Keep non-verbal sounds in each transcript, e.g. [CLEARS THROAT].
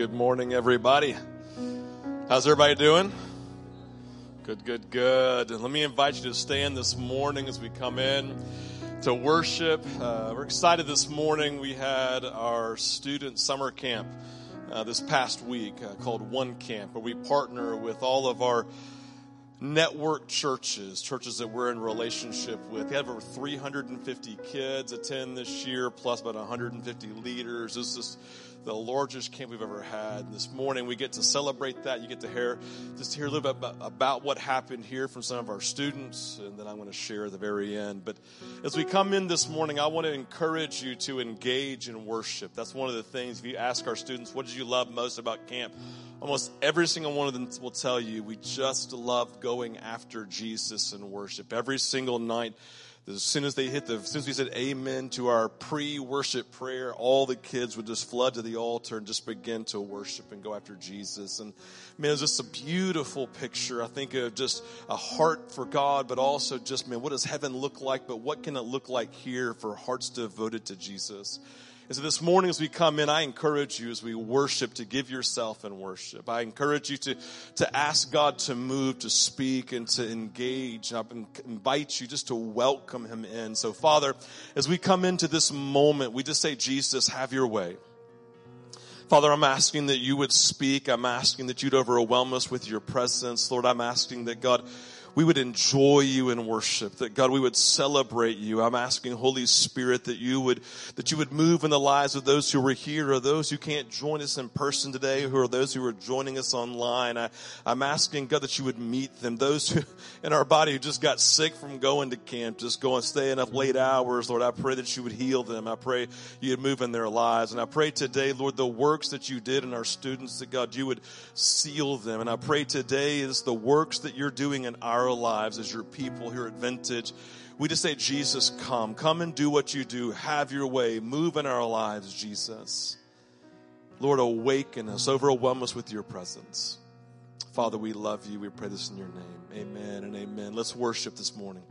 Good morning, everybody. How's everybody doing? Good, good, good. And let me invite you to stand this morning as we come in to worship. Uh, we're excited this morning. We had our student summer camp uh, this past week uh, called One Camp, where we partner with all of our network churches, churches that we're in relationship with. We have over 350 kids attend this year, plus about 150 leaders. This is the largest camp we've ever had. And this morning we get to celebrate that. You get to hear just hear a little bit about, about what happened here from some of our students, and then I'm going to share at the very end. But as we come in this morning, I want to encourage you to engage in worship. That's one of the things. If you ask our students, what did you love most about camp? Almost every single one of them will tell you we just love going after Jesus and worship. Every single night as soon as they hit the, as soon as we said amen to our pre-worship prayer, all the kids would just flood to the altar and just begin to worship and go after Jesus. And man, it's just a beautiful picture. I think of just a heart for God, but also just, man, what does heaven look like? But what can it look like here for hearts devoted to Jesus? And so this morning as we come in, I encourage you as we worship to give yourself in worship. I encourage you to, to ask God to move, to speak, and to engage. And I invite you just to welcome Him in. So Father, as we come into this moment, we just say, Jesus, have your way. Father, I'm asking that you would speak. I'm asking that you'd overwhelm us with your presence. Lord, I'm asking that God, we would enjoy you in worship, that God, we would celebrate you. I'm asking Holy Spirit that you would, that you would move in the lives of those who are here or those who can't join us in person today, who are those who are joining us online. I, I'm asking God that you would meet them, those who [LAUGHS] in our body who just got sick from going to camp, just going, staying up late hours. Lord, I pray that you would heal them. I pray you'd move in their lives. And I pray today, Lord, the works that you did in our students, that God, you would seal them. And I pray today is the works that you're doing in our our lives as your people here at Vintage. We just say, Jesus, come. Come and do what you do. Have your way. Move in our lives, Jesus. Lord, awaken us, overwhelm us with your presence. Father, we love you. We pray this in your name. Amen and amen. Let's worship this morning.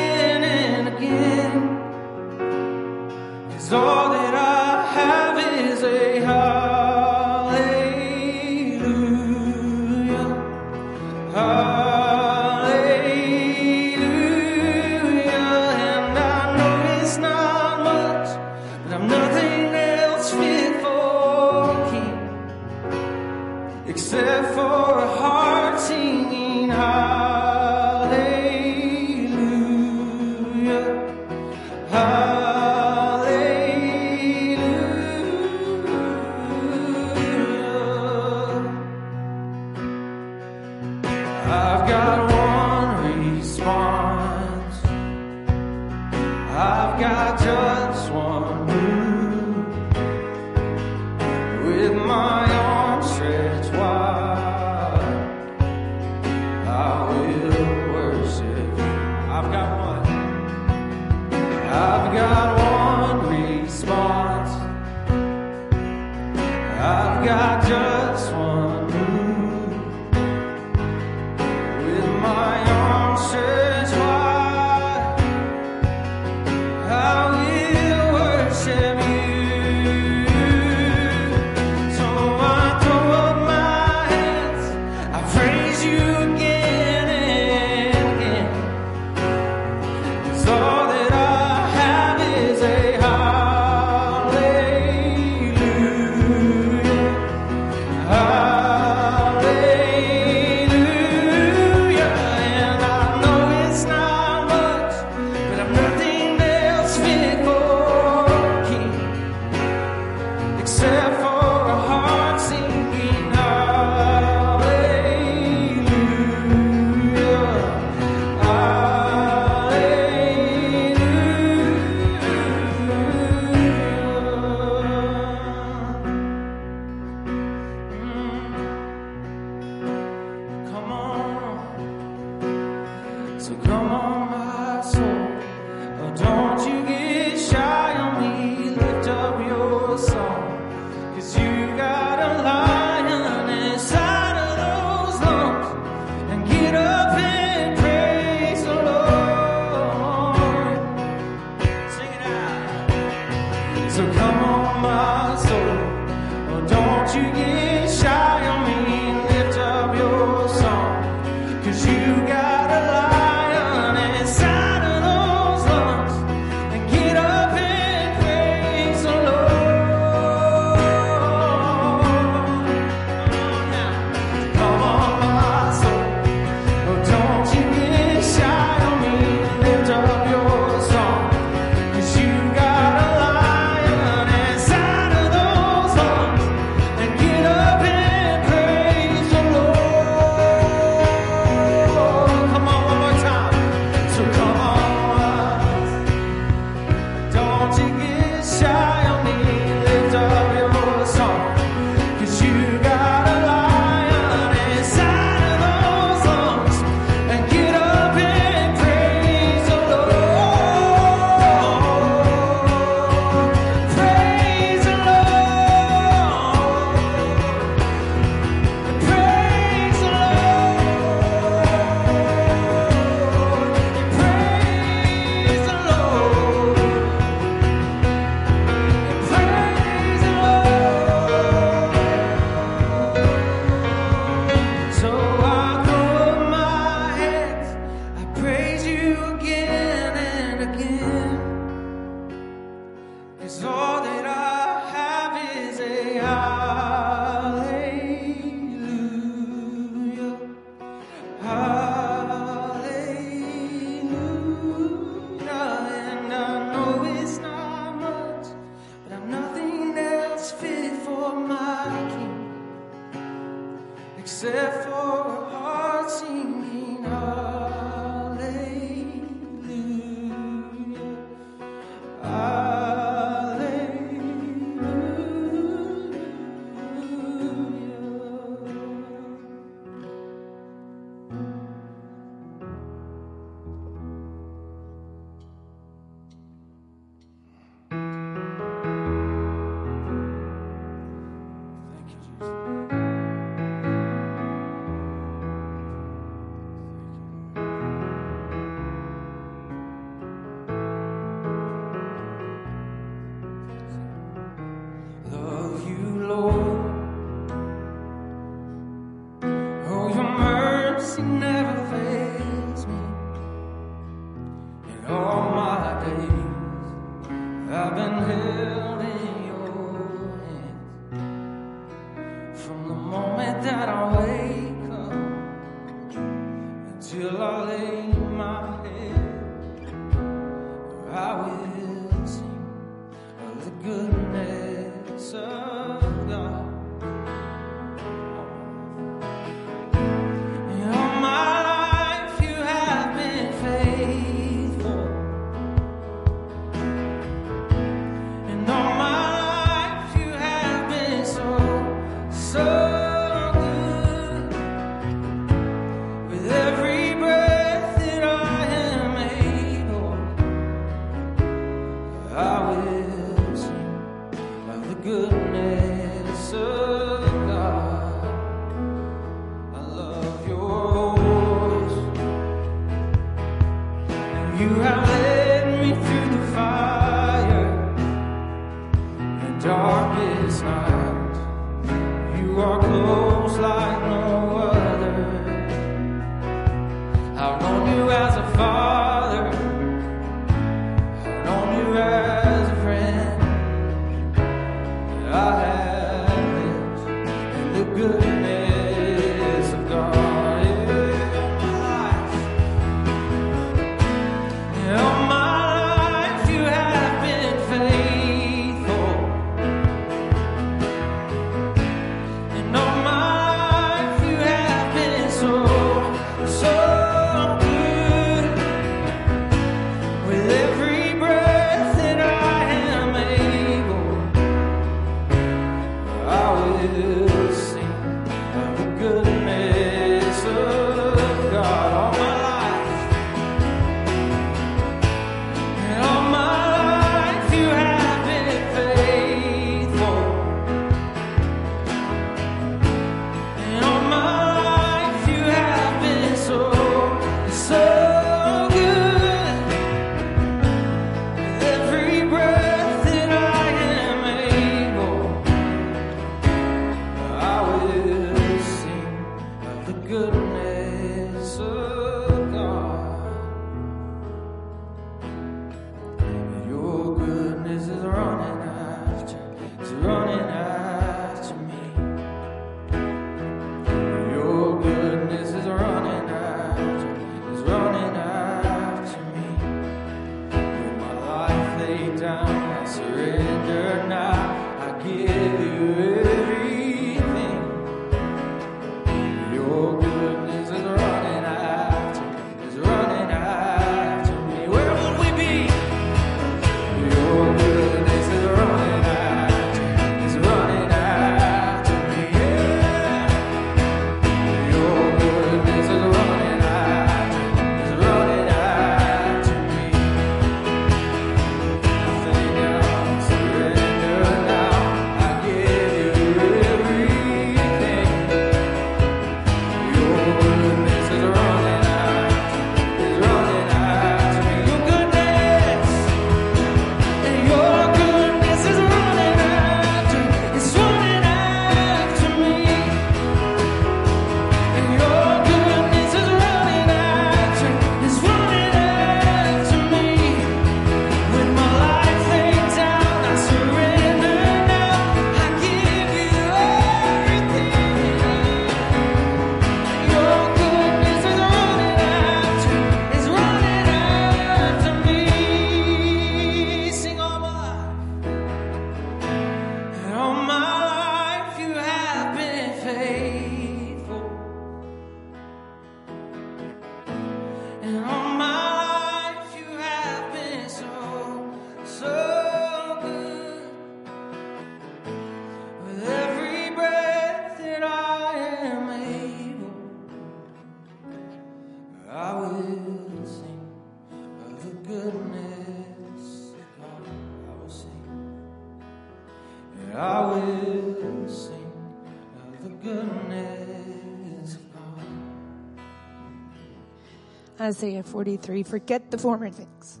Isaiah 43, forget the former things.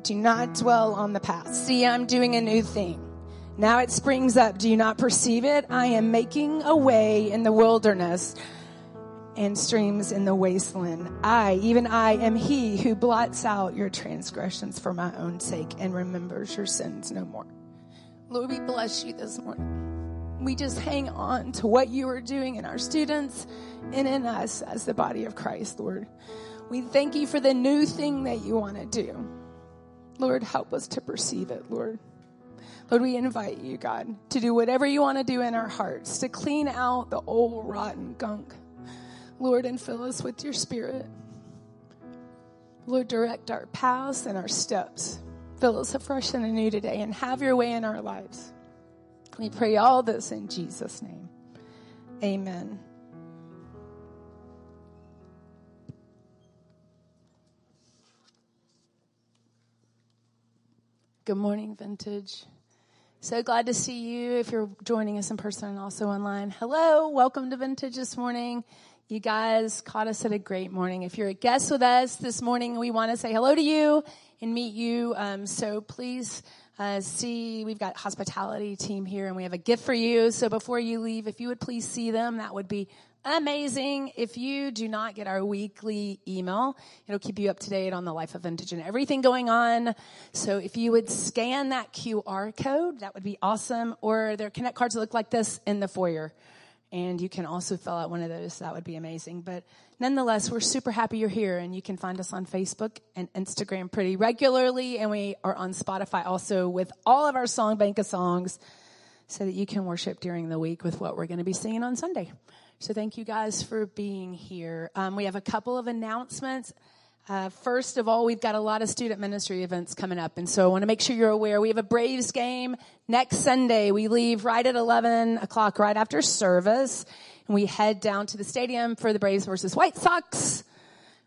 Do not dwell on the past. See, I'm doing a new thing. Now it springs up. Do you not perceive it? I am making a way in the wilderness and streams in the wasteland. I, even I, am he who blots out your transgressions for my own sake and remembers your sins no more. Lord, we bless you this morning. We just hang on to what you are doing in our students and in us as the body of Christ, Lord. We thank you for the new thing that you want to do. Lord, help us to perceive it, Lord. Lord, we invite you, God, to do whatever you want to do in our hearts, to clean out the old rotten gunk. Lord, and fill us with your spirit. Lord, direct our paths and our steps. Fill us afresh and anew today and have your way in our lives. We pray all this in Jesus' name. Amen. Good morning, Vintage. So glad to see you if you're joining us in person and also online. Hello, welcome to Vintage this morning. You guys caught us at a great morning. If you're a guest with us this morning, we want to say hello to you and meet you. Um, so please uh, see, we've got hospitality team here and we have a gift for you. So before you leave, if you would please see them, that would be amazing. If you do not get our weekly email, it'll keep you up to date on the life of vintage and everything going on. So if you would scan that QR code, that would be awesome. Or their connect cards that look like this in the foyer. And you can also fill out one of those. That would be amazing. But nonetheless, we're super happy you're here and you can find us on Facebook and Instagram pretty regularly. And we are on Spotify also with all of our song bank of songs so that you can worship during the week with what we're going to be singing on Sunday. So thank you guys for being here. Um, we have a couple of announcements. Uh, first of all, we've got a lot of student ministry events coming up, and so I want to make sure you're aware. We have a Braves game next Sunday. We leave right at 11 o'clock, right after service, and we head down to the stadium for the Braves versus White Sox.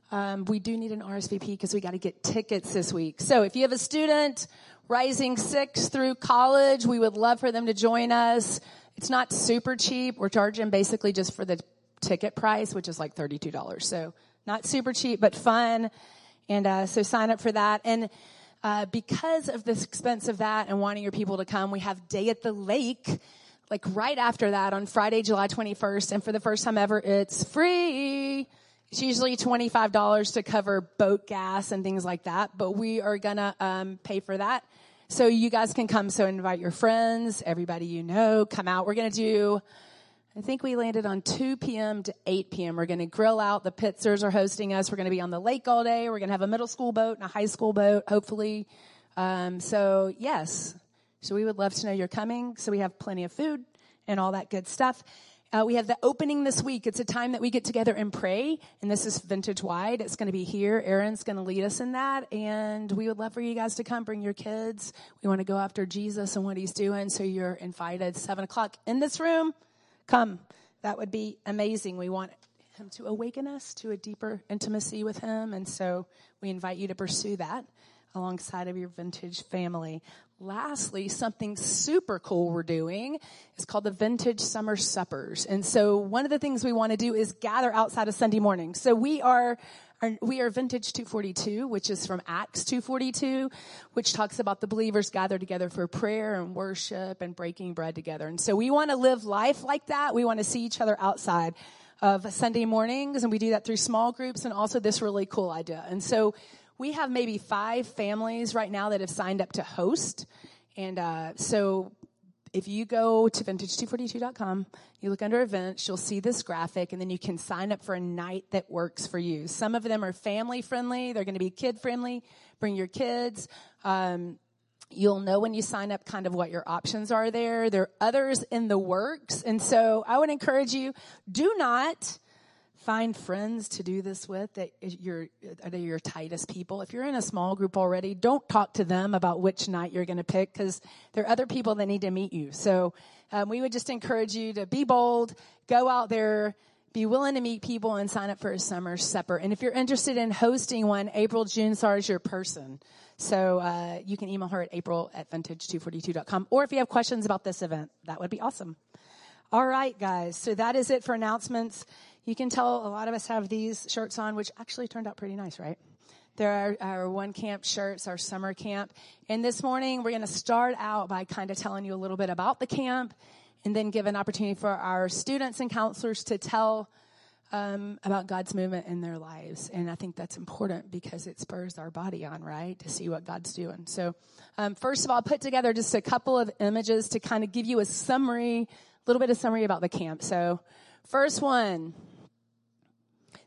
Um, we do need an RSVP because we got to get tickets this week. So if you have a student rising six through college, we would love for them to join us. It's not super cheap. We're charging basically just for the ticket price, which is like $32. So not super cheap, but fun. And uh, so sign up for that. And uh, because of the expense of that and wanting your people to come, we have Day at the Lake, like right after that on Friday, July 21st. And for the first time ever, it's free. It's usually $25 to cover boat gas and things like that, but we are gonna um, pay for that. So you guys can come. So invite your friends, everybody you know, come out. We're going to do, I think we landed on 2 p.m. to 8 p.m. We're going to grill out. The Pitzers are hosting us. We're going to be on the lake all day. We're going to have a middle school boat and a high school boat, hopefully. Um, so yes. So we would love to know you're coming. So we have plenty of food and all that good stuff. Uh, we have the opening this week. It's a time that we get together and pray, and this is vintage wide. It's going to be here. Aaron's going to lead us in that, and we would love for you guys to come. Bring your kids. We want to go after Jesus and what He's doing. So you're invited. Seven o'clock in this room. Come. That would be amazing. We want Him to awaken us to a deeper intimacy with Him, and so we invite you to pursue that alongside of your vintage family. Lastly, something super cool we're doing is called the Vintage Summer Suppers. And so one of the things we want to do is gather outside of Sunday morning. So we are we are Vintage 242, which is from Acts 242, which talks about the believers gather together for prayer and worship and breaking bread together. And so we want to live life like that. We want to see each other outside of Sunday mornings, and we do that through small groups and also this really cool idea. And so we have maybe five families right now that have signed up to host. And uh, so if you go to vintage242.com, you look under events, you'll see this graphic, and then you can sign up for a night that works for you. Some of them are family friendly, they're going to be kid friendly. Bring your kids. Um, you'll know when you sign up kind of what your options are there. There are others in the works. And so I would encourage you do not find friends to do this with that you're are your tightest people? If you're in a small group already don't talk to them about which night you're going to pick because there are other people that need to meet you. So um, we would just encourage you to be bold go out there be willing to meet people and sign up for a summer supper. And if you're interested in hosting one april june is your person. So uh, you can email her at april at vintage242.com or if you have questions about this event that would be awesome. All right guys. So that is it for announcements you can tell a lot of us have these shirts on, which actually turned out pretty nice, right? There are our one camp shirts, our summer camp. And this morning we're going to start out by kind of telling you a little bit about the camp and then give an opportunity for our students and counselors to tell um, about God's movement in their lives. And I think that's important because it spurs our body on, right, to see what God's doing. So, um, first of all, I put together just a couple of images to kind of give you a summary, a little bit of summary about the camp. So, first one.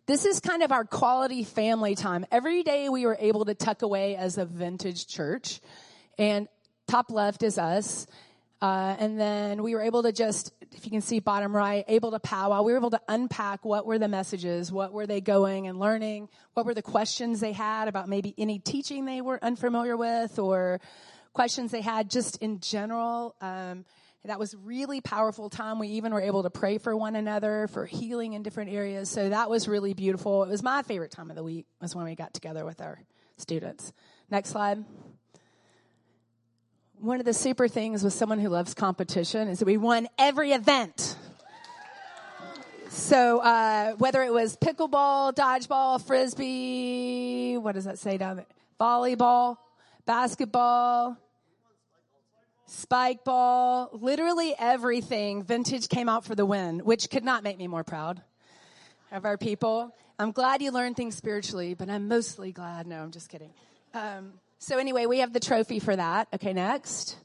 This is kind of our quality family time. Every day we were able to tuck away as a vintage church. And top left is us. Uh, and then we were able to just, if you can see bottom right, able to powwow. We were able to unpack what were the messages, what were they going and learning, what were the questions they had about maybe any teaching they were unfamiliar with, or questions they had just in general. Um, that was really powerful time. We even were able to pray for one another for healing in different areas. So that was really beautiful. It was my favorite time of the week was when we got together with our students. Next slide one of the super things with someone who loves competition is that we won every event. So uh, whether it was pickleball, dodgeball, frisbee, what does that say down there? Volleyball, basketball, spike ball, literally everything. Vintage came out for the win, which could not make me more proud of our people. I'm glad you learned things spiritually, but I'm mostly glad. No, I'm just kidding. Um, so anyway, we have the trophy for that. Okay, next.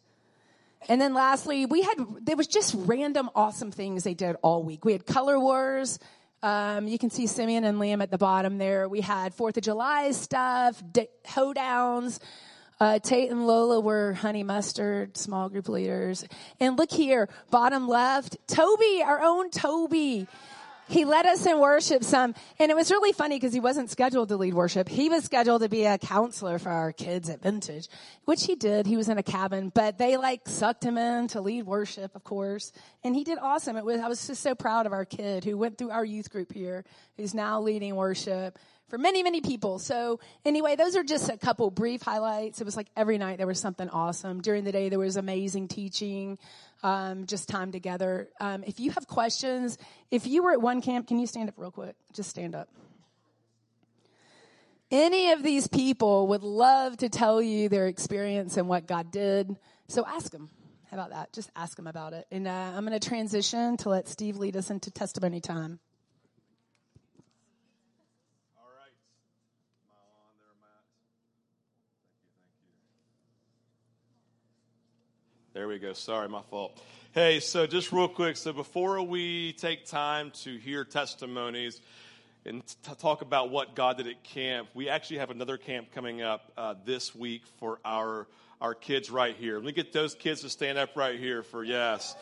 And then lastly, we had, there was just random awesome things they did all week. We had color wars. Um, you can see Simeon and Liam at the bottom there. We had Fourth of July stuff, hoedowns. Uh, Tate and Lola were honey mustard, small group leaders. And look here, bottom left, Toby, our own Toby he led us in worship some, and it was really funny because he wasn't scheduled to lead worship. He was scheduled to be a counselor for our kids at Vintage, which he did. He was in a cabin, but they like sucked him in to lead worship, of course, and he did awesome. It was, I was just so proud of our kid who went through our youth group here, who's now leading worship for many, many people. So anyway, those are just a couple brief highlights. It was like every night there was something awesome. During the day there was amazing teaching um, just time together. Um, if you have questions, if you were at one camp, can you stand up real quick? Just stand up. Any of these people would love to tell you their experience and what God did. So ask them. How about that? Just ask them about it. And uh, I'm going to transition to let Steve lead us into testimony time. There we go. Sorry, my fault. Hey, so just real quick. So before we take time to hear testimonies and to talk about what God did at camp, we actually have another camp coming up uh, this week for our our kids right here. Let me get those kids to stand up right here for yes.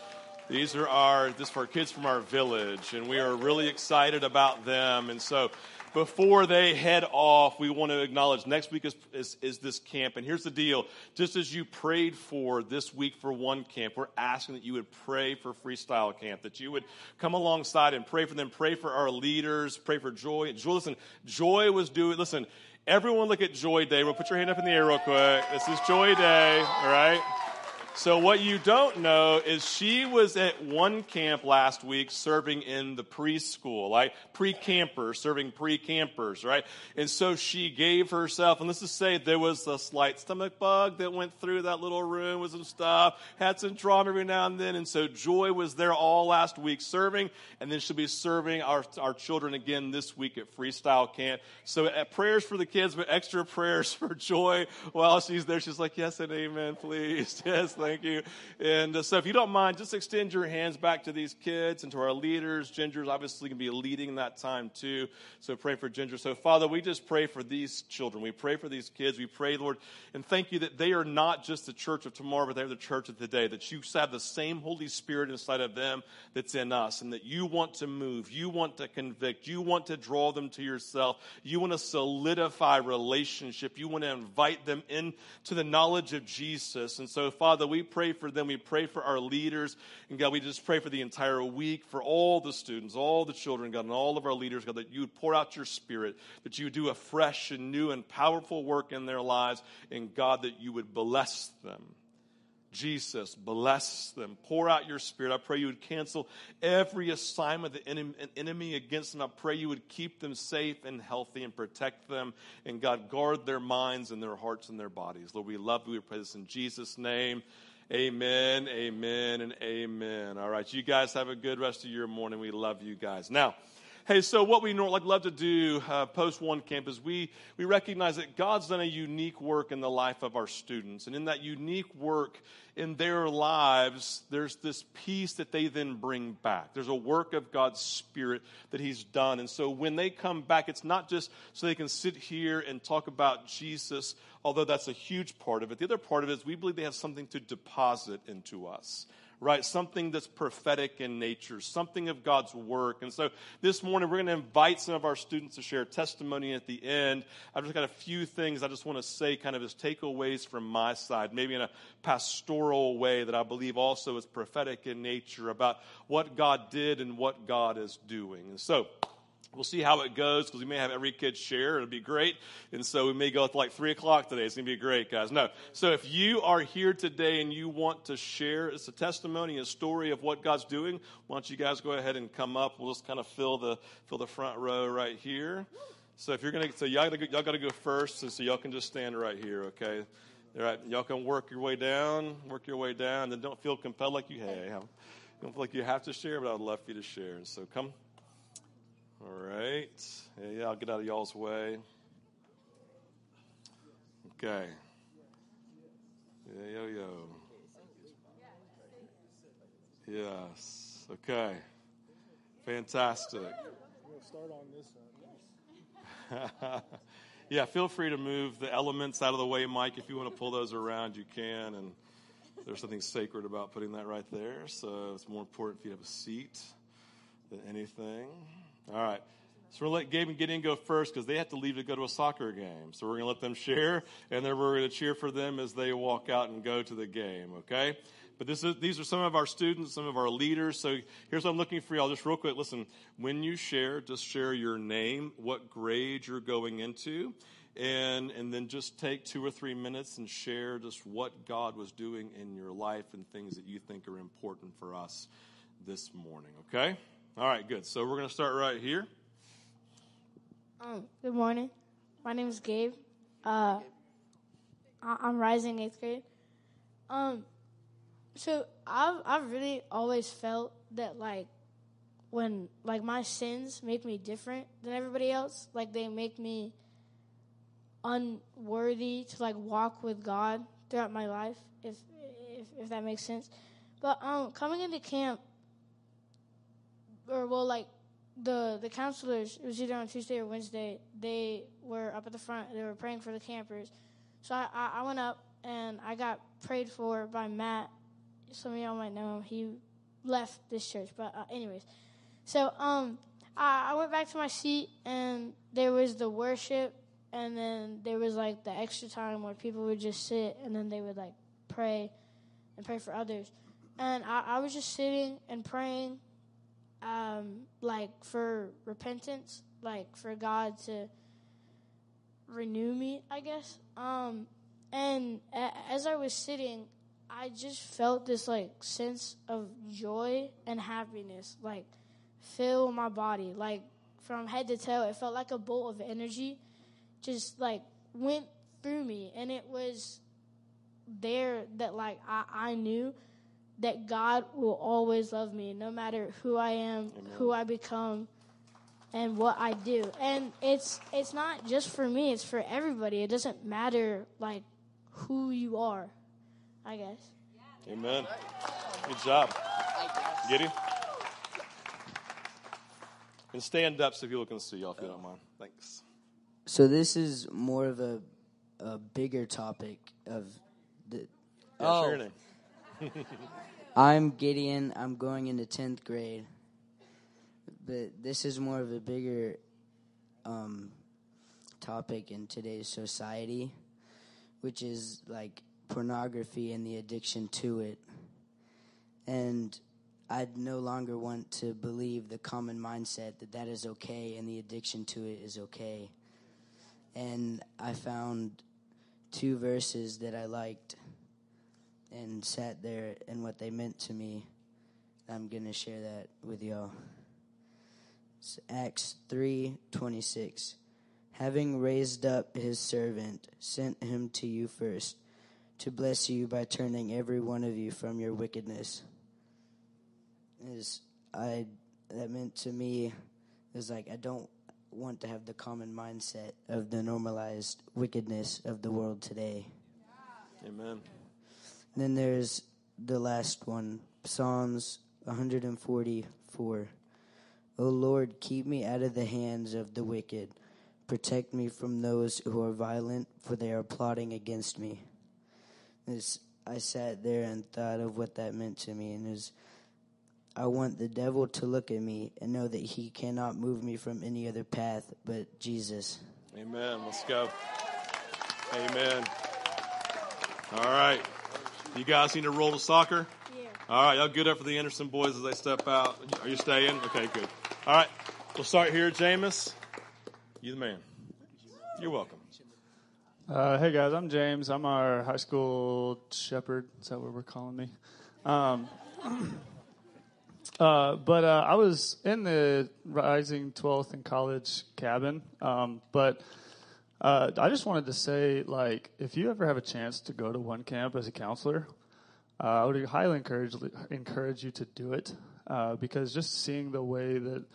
These are our this for kids from our village, and we are really excited about them. And so before they head off, we want to acknowledge next week is, is, is, this camp. And here's the deal just as you prayed for this week for one camp, we're asking that you would pray for Freestyle Camp, that you would come alongside and pray for them, pray for our leaders, pray for Joy. Joy, listen, Joy was doing, listen, everyone look at Joy Day. We'll put your hand up in the air real quick. This is Joy Day, all right? So, what you don't know is she was at one camp last week serving in the preschool, like pre campers, serving pre campers, right? And so she gave herself, and let's just say there was a slight stomach bug that went through that little room with some stuff, had some trauma every now and then. And so Joy was there all last week serving, and then she'll be serving our, our children again this week at Freestyle Camp. So, at prayers for the kids, but extra [LAUGHS] prayers for Joy while she's there. She's like, Yes and amen, please. [LAUGHS] Yes, Thank you. And uh, so, if you don't mind, just extend your hands back to these kids and to our leaders. Ginger's obviously going to be leading that time too. So, pray for Ginger. So, Father, we just pray for these children. We pray for these kids. We pray, Lord, and thank you that they are not just the church of tomorrow, but they're the church of today. That you have the same Holy Spirit inside of them that's in us, and that you want to move, you want to convict, you want to draw them to yourself, you want to solidify relationship, you want to invite them into the knowledge of Jesus. And so, Father, we we pray for them. We pray for our leaders. And God, we just pray for the entire week, for all the students, all the children, God, and all of our leaders, God, that you would pour out your spirit, that you would do a fresh and new and powerful work in their lives, and God, that you would bless them. Jesus, bless them. Pour out your spirit. I pray you would cancel every assignment of the enemy against them. I pray you would keep them safe and healthy and protect them. And God, guard their minds and their hearts and their bodies. Lord, we love you. We pray this in Jesus' name. Amen, amen, and amen. All right, you guys have a good rest of your morning. We love you guys. Now, Hey, so what we like love to do uh, post one camp is we we recognize that God's done a unique work in the life of our students, and in that unique work in their lives, there's this peace that they then bring back. There's a work of God's Spirit that He's done, and so when they come back, it's not just so they can sit here and talk about Jesus, although that's a huge part of it. The other part of it is we believe they have something to deposit into us right? Something that's prophetic in nature, something of God's work. And so this morning we're going to invite some of our students to share testimony at the end. I've just got a few things I just want to say kind of as takeaways from my side, maybe in a pastoral way that I believe also is prophetic in nature about what God did and what God is doing. And so, We'll see how it goes because we may have every kid share. It'll be great. And so we may go to like 3 o'clock today. It's going to be great, guys. No. So if you are here today and you want to share, it's a testimony, a story of what God's doing, why don't you guys go ahead and come up? We'll just kind of fill the, fill the front row right here. So if you're going to, so y'all got y'all to go first. So, so y'all can just stand right here, okay? All right. Y'all can work your way down, work your way down, and don't feel compelled like you, hey, don't feel like you have to share, but I would love for you to share. And so come. All right. Yeah, yeah, I'll get out of y'all's way. Okay. Yeah, yo, yo. Yes. Okay. Fantastic. We'll start on this one. yeah, feel free to move the elements out of the way, Mike. If you want to pull those around, you can. And there's something sacred about putting that right there. So it's more important if you have a seat than anything. All right. So we're going to let Gabe and Gideon go first because they have to leave to go to a soccer game. So we're going to let them share, and then we're going to cheer for them as they walk out and go to the game, okay? But is, these are some of our students, some of our leaders. So here's what I'm looking for y'all. Just real quick, listen. When you share, just share your name, what grade you're going into, and and then just take two or three minutes and share just what God was doing in your life and things that you think are important for us this morning. Okay. All right, good. So we're going to start right here. Um, good morning. My name is Gabe. Uh, I- I'm rising eighth grade. Um, so I've I've really always felt that like when like my sins make me different than everybody else, like they make me unworthy to like walk with God throughout my life, if if if that makes sense. But um, coming into camp, or well, like the the counselors, it was either on Tuesday or Wednesday. They were up at the front. They were praying for the campers. So I, I, I went up and I got prayed for by Matt. Some of y'all might know him. He left this church, but uh, anyways. So um, I, I went back to my seat and there was the worship, and then there was like the extra time where people would just sit and then they would like pray and pray for others. And I, I was just sitting and praying um, like for repentance, like for God to renew me, I guess. Um, and a- as I was sitting, I just felt this like sense of joy and happiness, like fill my body, like from head to toe. It felt like a bolt of energy, just like went through me, and it was there that like I, I knew that God will always love me no matter who I am, who I become, and what I do. And it's it's not just for me, it's for everybody. It doesn't matter like who you are, I guess. Amen. Good job. Giddy? And stand up so people can see y'all if you don't mind. Thanks. So this is more of a a bigger topic of the. Yeah, oh. share your name. [LAUGHS] I'm Gideon. I'm going into tenth grade, but this is more of a bigger um, topic in today's society, which is like pornography and the addiction to it. And I no longer want to believe the common mindset that that is okay and the addiction to it is okay. And I found two verses that I liked and sat there and what they meant to me. I'm going to share that with y'all. It's Acts 3:26. Having raised up his servant, sent him to you first to bless you by turning every one of you from your wickedness. Is I that meant to me is like I don't want to have the common mindset of the normalized wickedness of the world today. Amen. Then there's the last one, Psalms 144. O Lord, keep me out of the hands of the wicked. Protect me from those who are violent, for they are plotting against me. This, I sat there and thought of what that meant to me, and is I want the devil to look at me and know that he cannot move me from any other path but Jesus. Amen. Let's go. Amen. All right. You guys need to roll to soccer? Yeah. All right. Y'all good up for the Anderson boys as they step out? Are you staying? Okay, good. All right. We'll start here. Jameis, you the man. You're welcome. Uh, hey guys, I'm James. I'm our high school shepherd. Is that what we're calling me? Um, [CLEARS THROAT] uh, but uh, I was in the Rising 12th in college cabin. Um, but uh, I just wanted to say, like, if you ever have a chance to go to one camp as a counselor, uh, I would highly encourage encourage you to do it uh, because just seeing the way that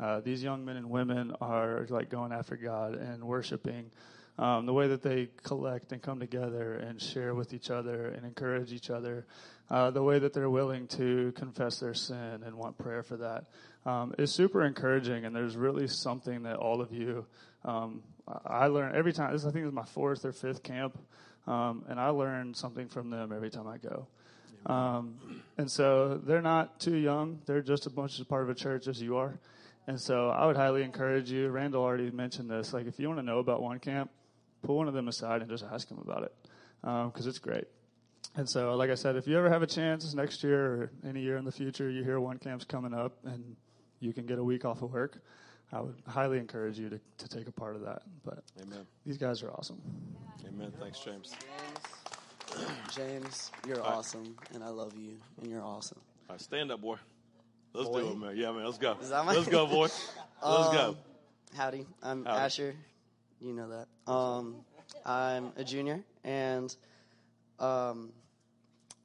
uh, these young men and women are like going after God and worshiping, um, the way that they collect and come together and share with each other and encourage each other, uh, the way that they're willing to confess their sin and want prayer for that um, is super encouraging. And there's really something that all of you, um, I learn every time. This I think is my fourth or fifth camp, um, and I learn something from them every time I go. Um, and so they're not too young. They're just as much as part of a church as you are. And so I would highly encourage you. Randall already mentioned this. Like, if you want to know about one camp, pull one of them aside and just ask them about it because um, it's great. And so, like I said, if you ever have a chance next year or any year in the future, you hear one camp's coming up and you can get a week off of work, I would highly encourage you to, to take a part of that. But Amen. these guys are awesome. Amen. Thanks, James. James, you're right. awesome, and I love you, and you're awesome. All right, stand up, boy. Let's Boy? do it, man. Yeah, man. Let's go. Is that my- Let's go, boy. [LAUGHS] Let's go. Um, Howdy, I'm Howdy. Asher. You know that. Um, I'm a junior, and um,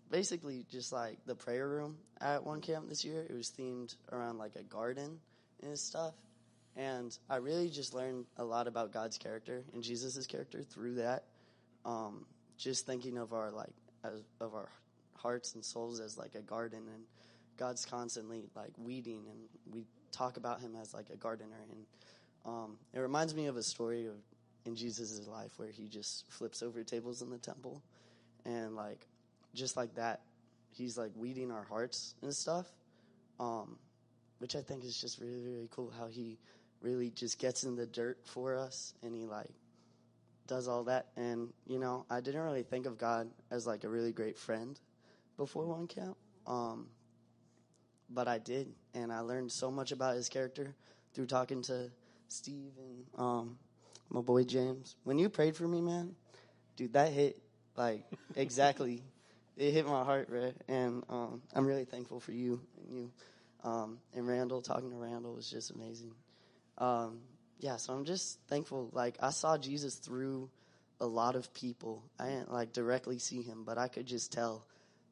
basically just like the prayer room at one camp this year. It was themed around like a garden and stuff, and I really just learned a lot about God's character and Jesus' character through that. Um, just thinking of our like as, of our hearts and souls as like a garden, and God's constantly like weeding, and we talk about Him as like a gardener, and um, it reminds me of a story of in Jesus' life where he just flips over tables in the temple, and like just like that, he's like weeding our hearts and stuff, um, which I think is just really really cool. How he really just gets in the dirt for us, and he like does all that. And you know, I didn't really think of God as like a really great friend before one camp, um, but I did, and I learned so much about his character through talking to Steve and um, my boy James. When you prayed for me, man, dude, that hit like [LAUGHS] exactly. it hit my heart, right? And um, I'm really thankful for you and you um, and Randall. Talking to Randall was just amazing. Um, yeah, so I'm just thankful. Like I saw Jesus through a lot of people. I didn't like directly see him, but I could just tell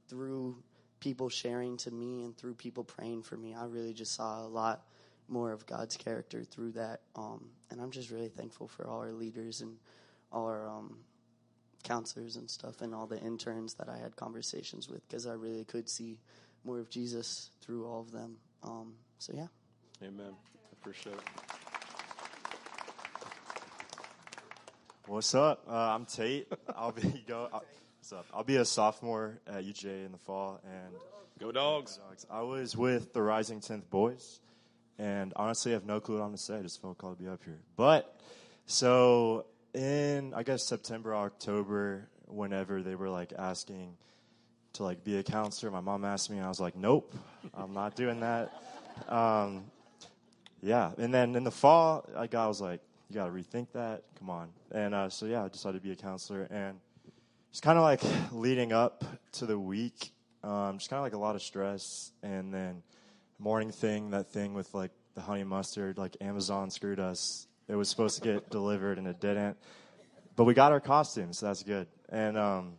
through people sharing to me and through people praying for me. I really just saw a lot more of God's character through that. Um, and I'm just really thankful for all our leaders and all our um, counselors and stuff and all the interns that I had conversations with because I really could see more of Jesus through all of them. Um, so, yeah. Amen. Appreciate it. What's up? Uh, I'm Tate. I'll be go. i what's up? I'll be a sophomore at UJ in the fall, and Go dogs. dogs. I was with the Rising Tenth Boys, and honestly, I have no clue what I'm gonna say. I just felt called to be up here. But so in I guess September, October, whenever they were like asking to like be a counselor, my mom asked me, and I was like, nope, I'm not doing that. Um, yeah, and then in the fall, I got I was like, you got to rethink that. Come on, and uh, so yeah, I decided to be a counselor, and it's kind of like [LAUGHS] leading up to the week, um, just kind of like a lot of stress, and then morning thing, that thing with like the honey mustard, like Amazon screwed us. It was supposed to get [LAUGHS] delivered and it didn't, but we got our costumes, so that's good, and um,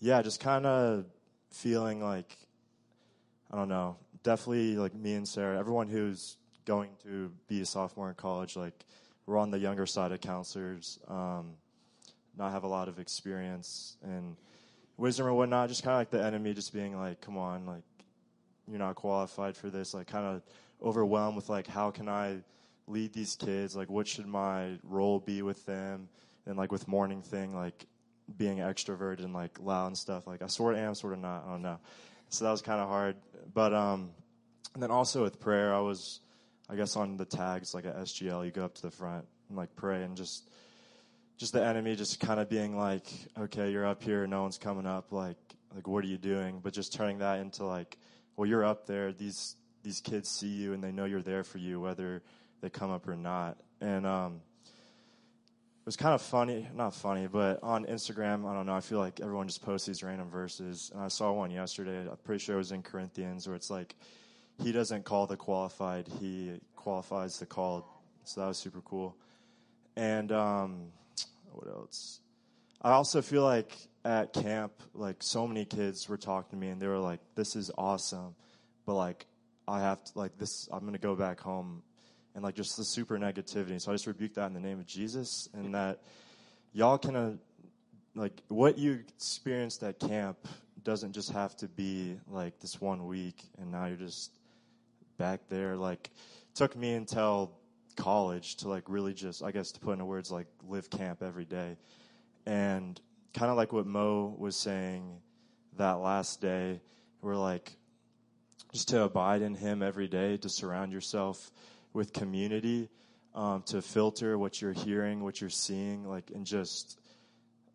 yeah, just kind of feeling like I don't know, definitely like me and Sarah, everyone who's going to be a sophomore in college, like we're on the younger side of counselors, um, not have a lot of experience and wisdom or whatnot. Just kind of like the enemy, just being like, "Come on, like you're not qualified for this." Like kind of overwhelmed with like, how can I lead these kids? Like, what should my role be with them? And like with morning thing, like being extroverted and like loud and stuff. Like I sort of am, sort of not. I don't know. So that was kind of hard. But um, and then also with prayer, I was, I guess on the tags like at SGL, you go up to the front and like pray and just, just the enemy just kind of being like, okay, you're up here, no one's coming up. Like, like what are you doing? But just turning that into like, well, you're up there. These these kids see you and they know you're there for you, whether they come up or not. And um, it was kind of funny, not funny, but on Instagram, I don't know, I feel like everyone just posts these random verses. And I saw one yesterday, I'm pretty sure it was in Corinthians, where it's like, he doesn't call the qualified, he qualifies the called. So that was super cool. And um, what else? I also feel like at camp, like so many kids were talking to me and they were like, this is awesome. But like, I have to, like, this, I'm to go back home and like just the super negativity. So I just rebuke that in the name of Jesus, and that y'all can uh, like what you experienced at camp doesn't just have to be like this one week, and now you're just back there. Like took me until college to like really just I guess to put into words like live camp every day, and kind of like what Mo was saying that last day, we're like just to abide in Him every day, to surround yourself with community um, to filter what you're hearing, what you're seeing, like, and just,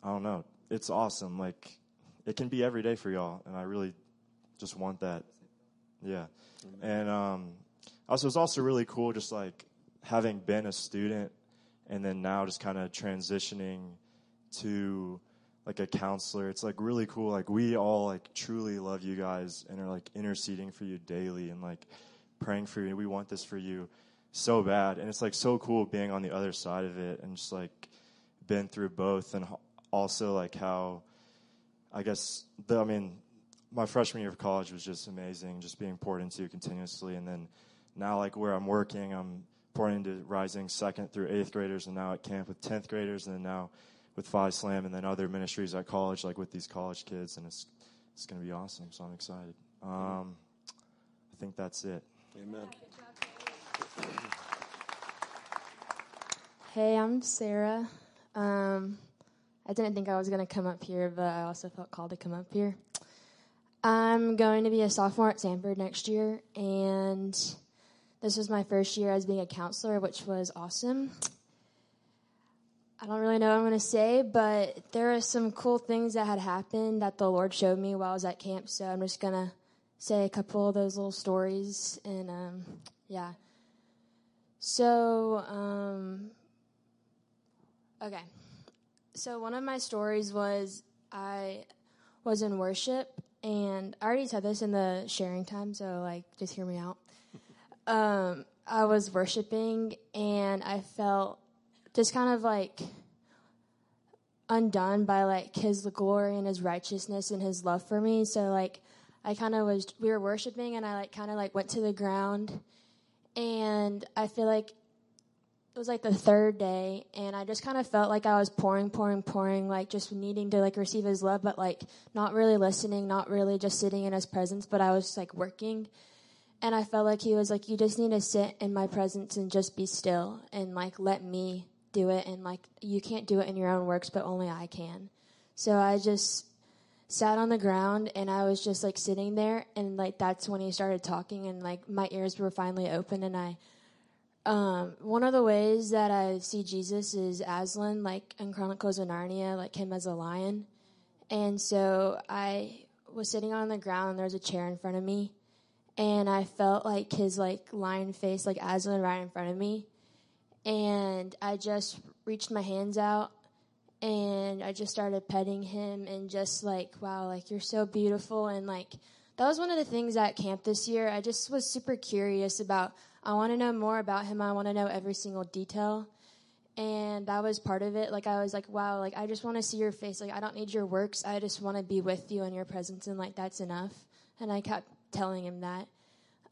I don't know, it's awesome. Like, it can be every day for y'all, and I really just want that. Yeah. And um, also, it's also really cool just like having been a student and then now just kind of transitioning to like a counselor. It's like really cool. Like, we all like truly love you guys and are like interceding for you daily and like praying for you. We want this for you so bad. And it's like so cool being on the other side of it and just like been through both and also like how I guess the, I mean, my freshman year of college was just amazing, just being poured into continuously. And then now like where I'm working, I'm pouring into rising second through eighth graders and now at camp with 10th graders and then now with Five Slam and then other ministries at college, like with these college kids. And it's, it's going to be awesome. So I'm excited. Um, I think that's it. Amen. Hey, I'm Sarah. Um, I didn't think I was going to come up here, but I also felt called to come up here. I'm going to be a sophomore at Sanford next year, and this was my first year as being a counselor, which was awesome. I don't really know what I'm going to say, but there are some cool things that had happened that the Lord showed me while I was at camp, so I'm just going to say a couple of those little stories, and um, yeah. So, um, okay. So, one of my stories was I was in worship, and I already said this in the sharing time, so, like, just hear me out. Um, I was worshiping, and I felt just kind of like undone by like his glory and his righteousness and his love for me. So, like, I kind of was, we were worshiping, and I like kind of like went to the ground and I feel like it was like the third day and I just kind of felt like I was pouring, pouring, pouring, like just needing to like receive his love, but like not really listening, not really just sitting in his presence, but I was like working. And I felt like he was like, you just need to sit in my presence and just be still and like let me do it. And like, you can't do it in your own works, but only I can. So I just sat on the ground and I was just like sitting there and like that's when he started talking and like my ears were finally open and I um, one of the ways that I see Jesus is Aslan, like in Chronicles of Narnia, like him as a lion. And so I was sitting on the ground there was a chair in front of me and I felt like his like lion face, like Aslan right in front of me. And I just reached my hands out and I just started petting him and just like, wow, like you're so beautiful. And like, that was one of the things at camp this year. I just was super curious about, I want to know more about him. I want to know every single detail. And that was part of it. Like, I was like, wow, like, I just want to see your face. Like, I don't need your works. I just want to be with you in your presence. And like, that's enough. And I kept telling him that.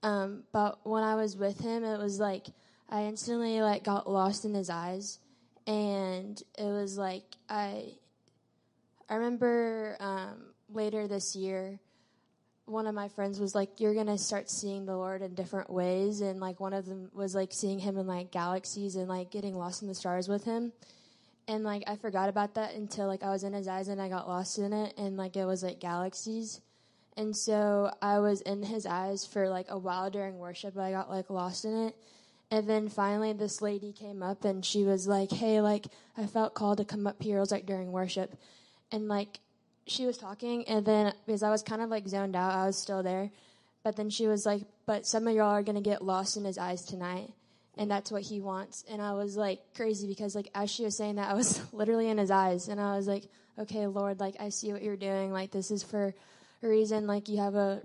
Um, but when I was with him, it was like I instantly like got lost in his eyes, and it was like I. I remember um, later this year, one of my friends was like, "You're gonna start seeing the Lord in different ways," and like one of them was like seeing Him in like galaxies and like getting lost in the stars with Him, and like I forgot about that until like I was in His eyes and I got lost in it, and like it was like galaxies, and so I was in His eyes for like a while during worship, but I got like lost in it. And then finally, this lady came up and she was like, Hey, like, I felt called to come up here. It was like during worship. And like, she was talking, and then because I was kind of like zoned out, I was still there. But then she was like, But some of y'all are to get lost in his eyes tonight. And that's what he wants. And I was like crazy because like as she was saying that, I was [LAUGHS] literally in his eyes. And I was like, Okay, Lord, like I see what you're doing. Like this is for a reason. Like you have a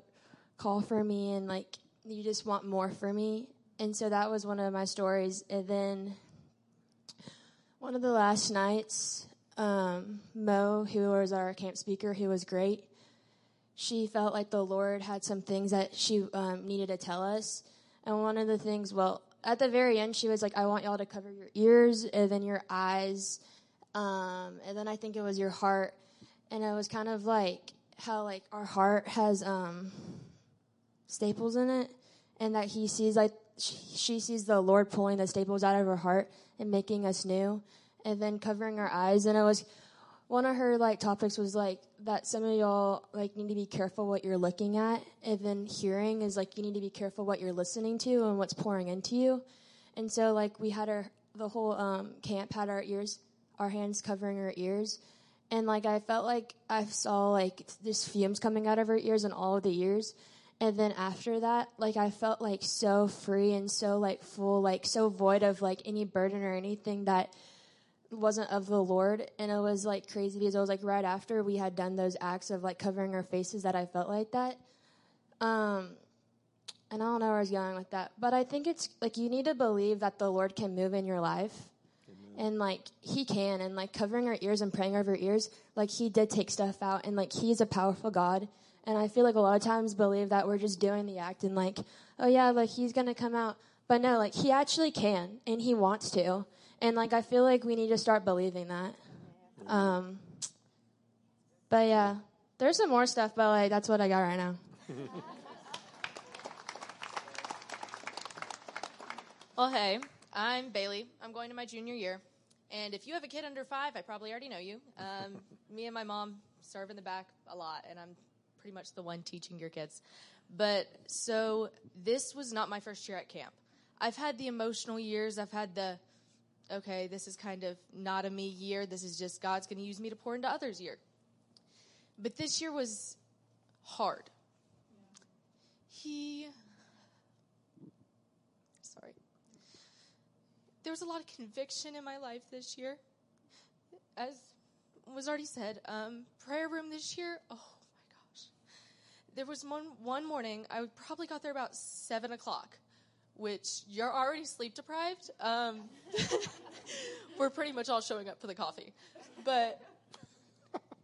call for me and like you just want more for me. And so that was one of my stories. And then one of the last nights, um, Mo, who was our camp speaker, who was great, she felt like the Lord had some things that she um, needed to tell us. And one of the things, well, at the very end, she was like, I want y'all to cover your ears and then your eyes. Um, and then I think it was your heart. And it was kind of like how like our heart has um, staples in it and that he sees like she sees the Lord pulling the staples out of her heart and making us new, and then covering our eyes. And it was one of her like topics was like that some of y'all like need to be careful what you're looking at, and then hearing is like you need to be careful what you're listening to and what's pouring into you. And so like we had our the whole um, camp had our ears, our hands covering our ears. And like I felt like I saw like this fumes coming out of her ears and all of the ears and then after that like i felt like so free and so like full like so void of like any burden or anything that wasn't of the lord and it was like crazy because it was like right after we had done those acts of like covering our faces that i felt like that um and i don't know where i was going with that but i think it's like you need to believe that the lord can move in your life and like he can and like covering our ears and praying over our ears like he did take stuff out and like he's a powerful god and I feel like a lot of times believe that we're just doing the act and like, oh yeah, like he's gonna come out. But no, like he actually can and he wants to. And like I feel like we need to start believing that. Um, but yeah, there's some more stuff, but like that's what I got right now. [LAUGHS] Well, hey, I'm Bailey. I'm going to my junior year. And if you have a kid under five, I probably already know you. Um, [LAUGHS] me and my mom serve in the back a lot, and I'm pretty much the one teaching your kids. But so this was not my first year at camp. I've had the emotional years. I've had the, okay, this is kind of not a me year. This is just God's going to use me to pour into others year. But this year was hard. He, sorry. There was a lot of conviction in my life this year. As was already said, um, prayer room this year, oh my gosh. there was one one morning. I probably got there about seven o'clock, which you're already sleep deprived. Um, [LAUGHS] we're pretty much all showing up for the coffee, but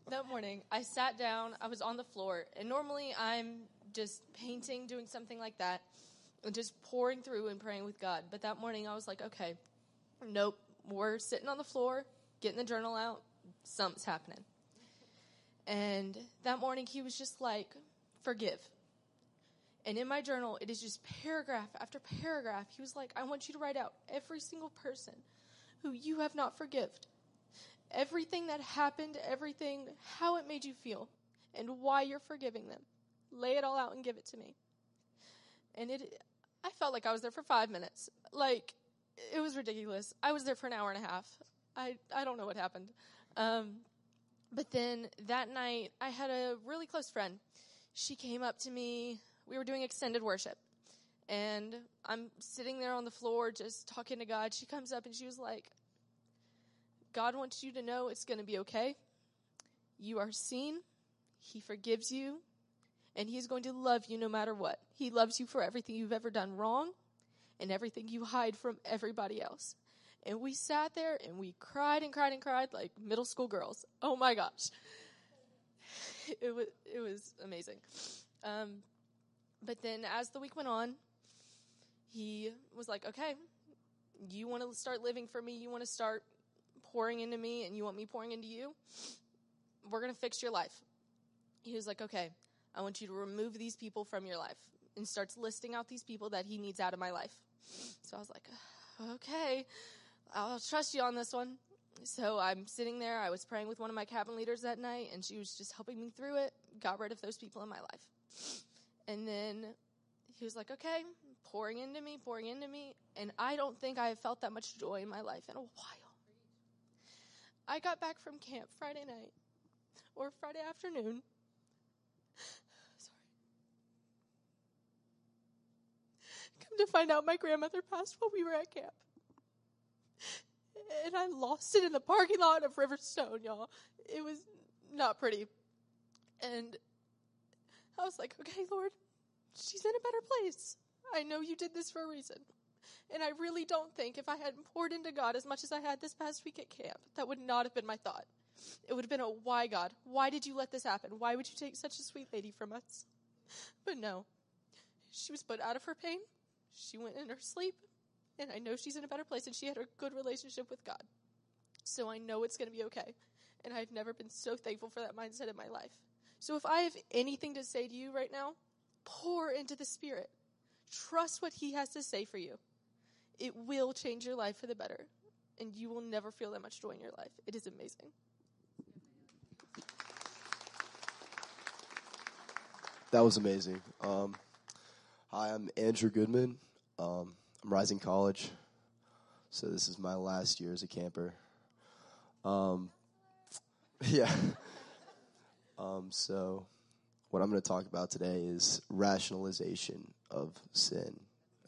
that morning I sat down. I was on the floor, and normally I'm just painting, doing something like that, and just pouring through and praying with God. But that morning I was like, okay, nope. We're sitting on the floor, getting the journal out. Something's happening. And that morning he was just like, forgive. And in my journal, it is just paragraph after paragraph. He was like, I want you to write out every single person who you have not forgiven. Everything that happened, everything, how it made you feel, and why you're forgiving them. Lay it all out and give it to me. And it, I felt like I was there for five minutes. Like, it was ridiculous. I was there for an hour and a half. I, I don't know what happened. Um, but then that night, I had a really close friend she came up to me. We were doing extended worship. And I'm sitting there on the floor just talking to God. She comes up and she was like, God wants you to know it's going to be okay. You are seen. He forgives you. And He's going to love you no matter what. He loves you for everything you've ever done wrong and everything you hide from everybody else. And we sat there and we cried and cried and cried like middle school girls. Oh my gosh. [LAUGHS] it was it was amazing. Um, But then as the week went on, he was like, okay, you want to start living for me, you want to start pouring into me, and you want me pouring into you, we're going to fix your life. He was like, okay, I want you to remove these people from your life. And starts listing out these people that he needs out of my life. So I was like, okay, I'll trust you on this one. So I'm sitting there. I was praying with one of my cabin leaders that night, and she was just helping me through it, got rid of those people in my life. And then he was like, okay, pouring into me, pouring into me. And I don't think I have felt that much joy in my life in a while. I got back from camp Friday night or Friday afternoon. [SIGHS] Sorry. Come to find out my grandmother passed while we were at camp. And I lost it in the parking lot of Riverstone, y'all. It was not pretty. And I was like, okay, Lord, she's in a better place. I know you did this for a reason. And I really don't think if I hadn't poured into God as much as I had this past week at camp, that would not have been my thought. It would have been a why, God? Why did you let this happen? Why would you take such a sweet lady from us? But no. She was put out of her pain. She went in her sleep. And I know she's in a better place and she had a good relationship with God. So I know it's going to be okay. And I've never been so thankful for that mindset in my life. So if I have anything to say to you right now, pour into the Spirit. Trust what He has to say for you. It will change your life for the better. And you will never feel that much joy in your life. It is amazing. That was amazing. Um, hi, I'm Andrew Goodman. Um, I'm Rising College, so this is my last year as a camper. Um, [LAUGHS] yeah. Um, so, what I'm going to talk about today is rationalization of sin.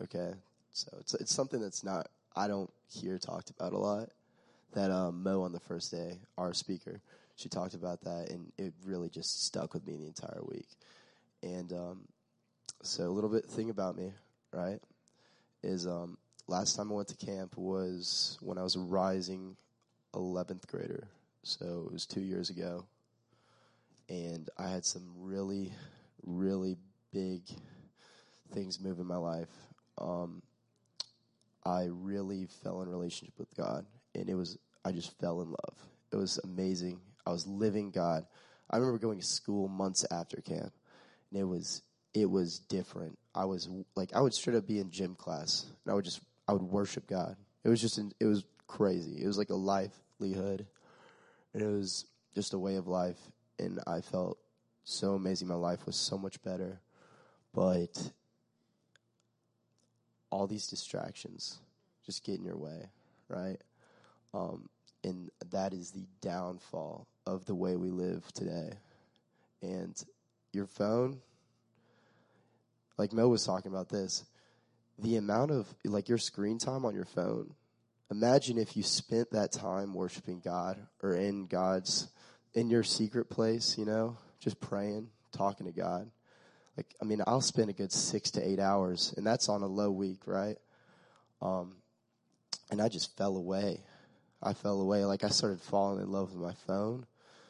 Okay, so it's it's something that's not I don't hear talked about a lot. That um, Mo on the first day, our speaker, she talked about that, and it really just stuck with me the entire week. And um, so, a little bit thing about me, right, is um, last time I went to camp was when I was a rising 11th grader. So it was two years ago. And I had some really, really big things move in my life. Um, I really fell in relationship with God, and it was I just fell in love. It was amazing. I was living God. I remember going to school months after camp, and it was it was different. I was like I would straight up be in gym class, and I would just I would worship God. It was just it was crazy. It was like a livelihood, and it was just a way of life. And I felt so amazing. My life was so much better, but all these distractions just get in your way, right? Um, and that is the downfall of the way we live today. And your phone, like Mo was talking about this, the amount of like your screen time on your phone. Imagine if you spent that time worshiping God or in God's in your secret place, you know, just praying, talking to God. Like I mean, I'll spend a good six to eight hours, and that's on a low week, right? Um, and I just fell away. I fell away. Like I started falling in love with my phone.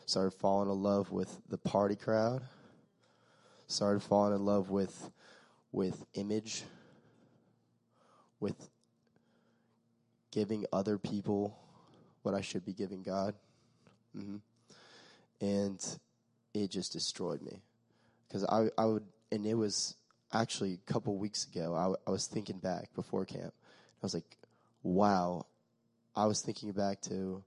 Started falling in love with the party crowd. Started falling in love with with image, with giving other people what I should be giving God. Mm-hmm. And it just destroyed me. Because I, I would, and it was actually a couple weeks ago, I, I was thinking back before camp. I was like, wow. I was thinking back to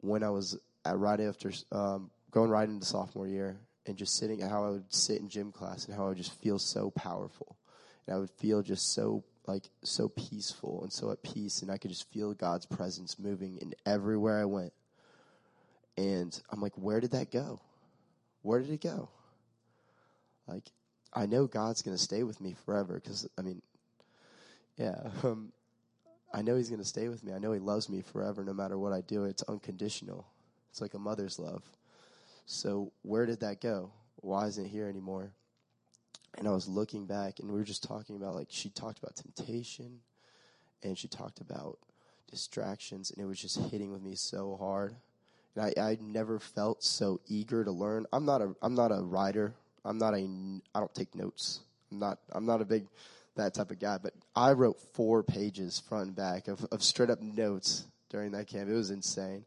when I was at right after um, going right into sophomore year and just sitting, how I would sit in gym class and how I would just feel so powerful. And I would feel just so like so peaceful and so at peace and I could just feel God's presence moving in everywhere I went. And I'm like, where did that go? Where did it go? Like, I know God's going to stay with me forever because, I mean, yeah, [LAUGHS] um, I know He's going to stay with me. I know He loves me forever no matter what I do. It's unconditional, it's like a mother's love. So, where did that go? Why isn't it here anymore? And I was looking back, and we were just talking about, like, she talked about temptation, and she talked about distractions, and it was just hitting with me so hard. I, I never felt so eager to learn. I'm not a I'm not a writer. I'm not a I don't take notes. I'm not I'm not a big that type of guy. But I wrote four pages front and back of, of straight up notes during that camp. It was insane.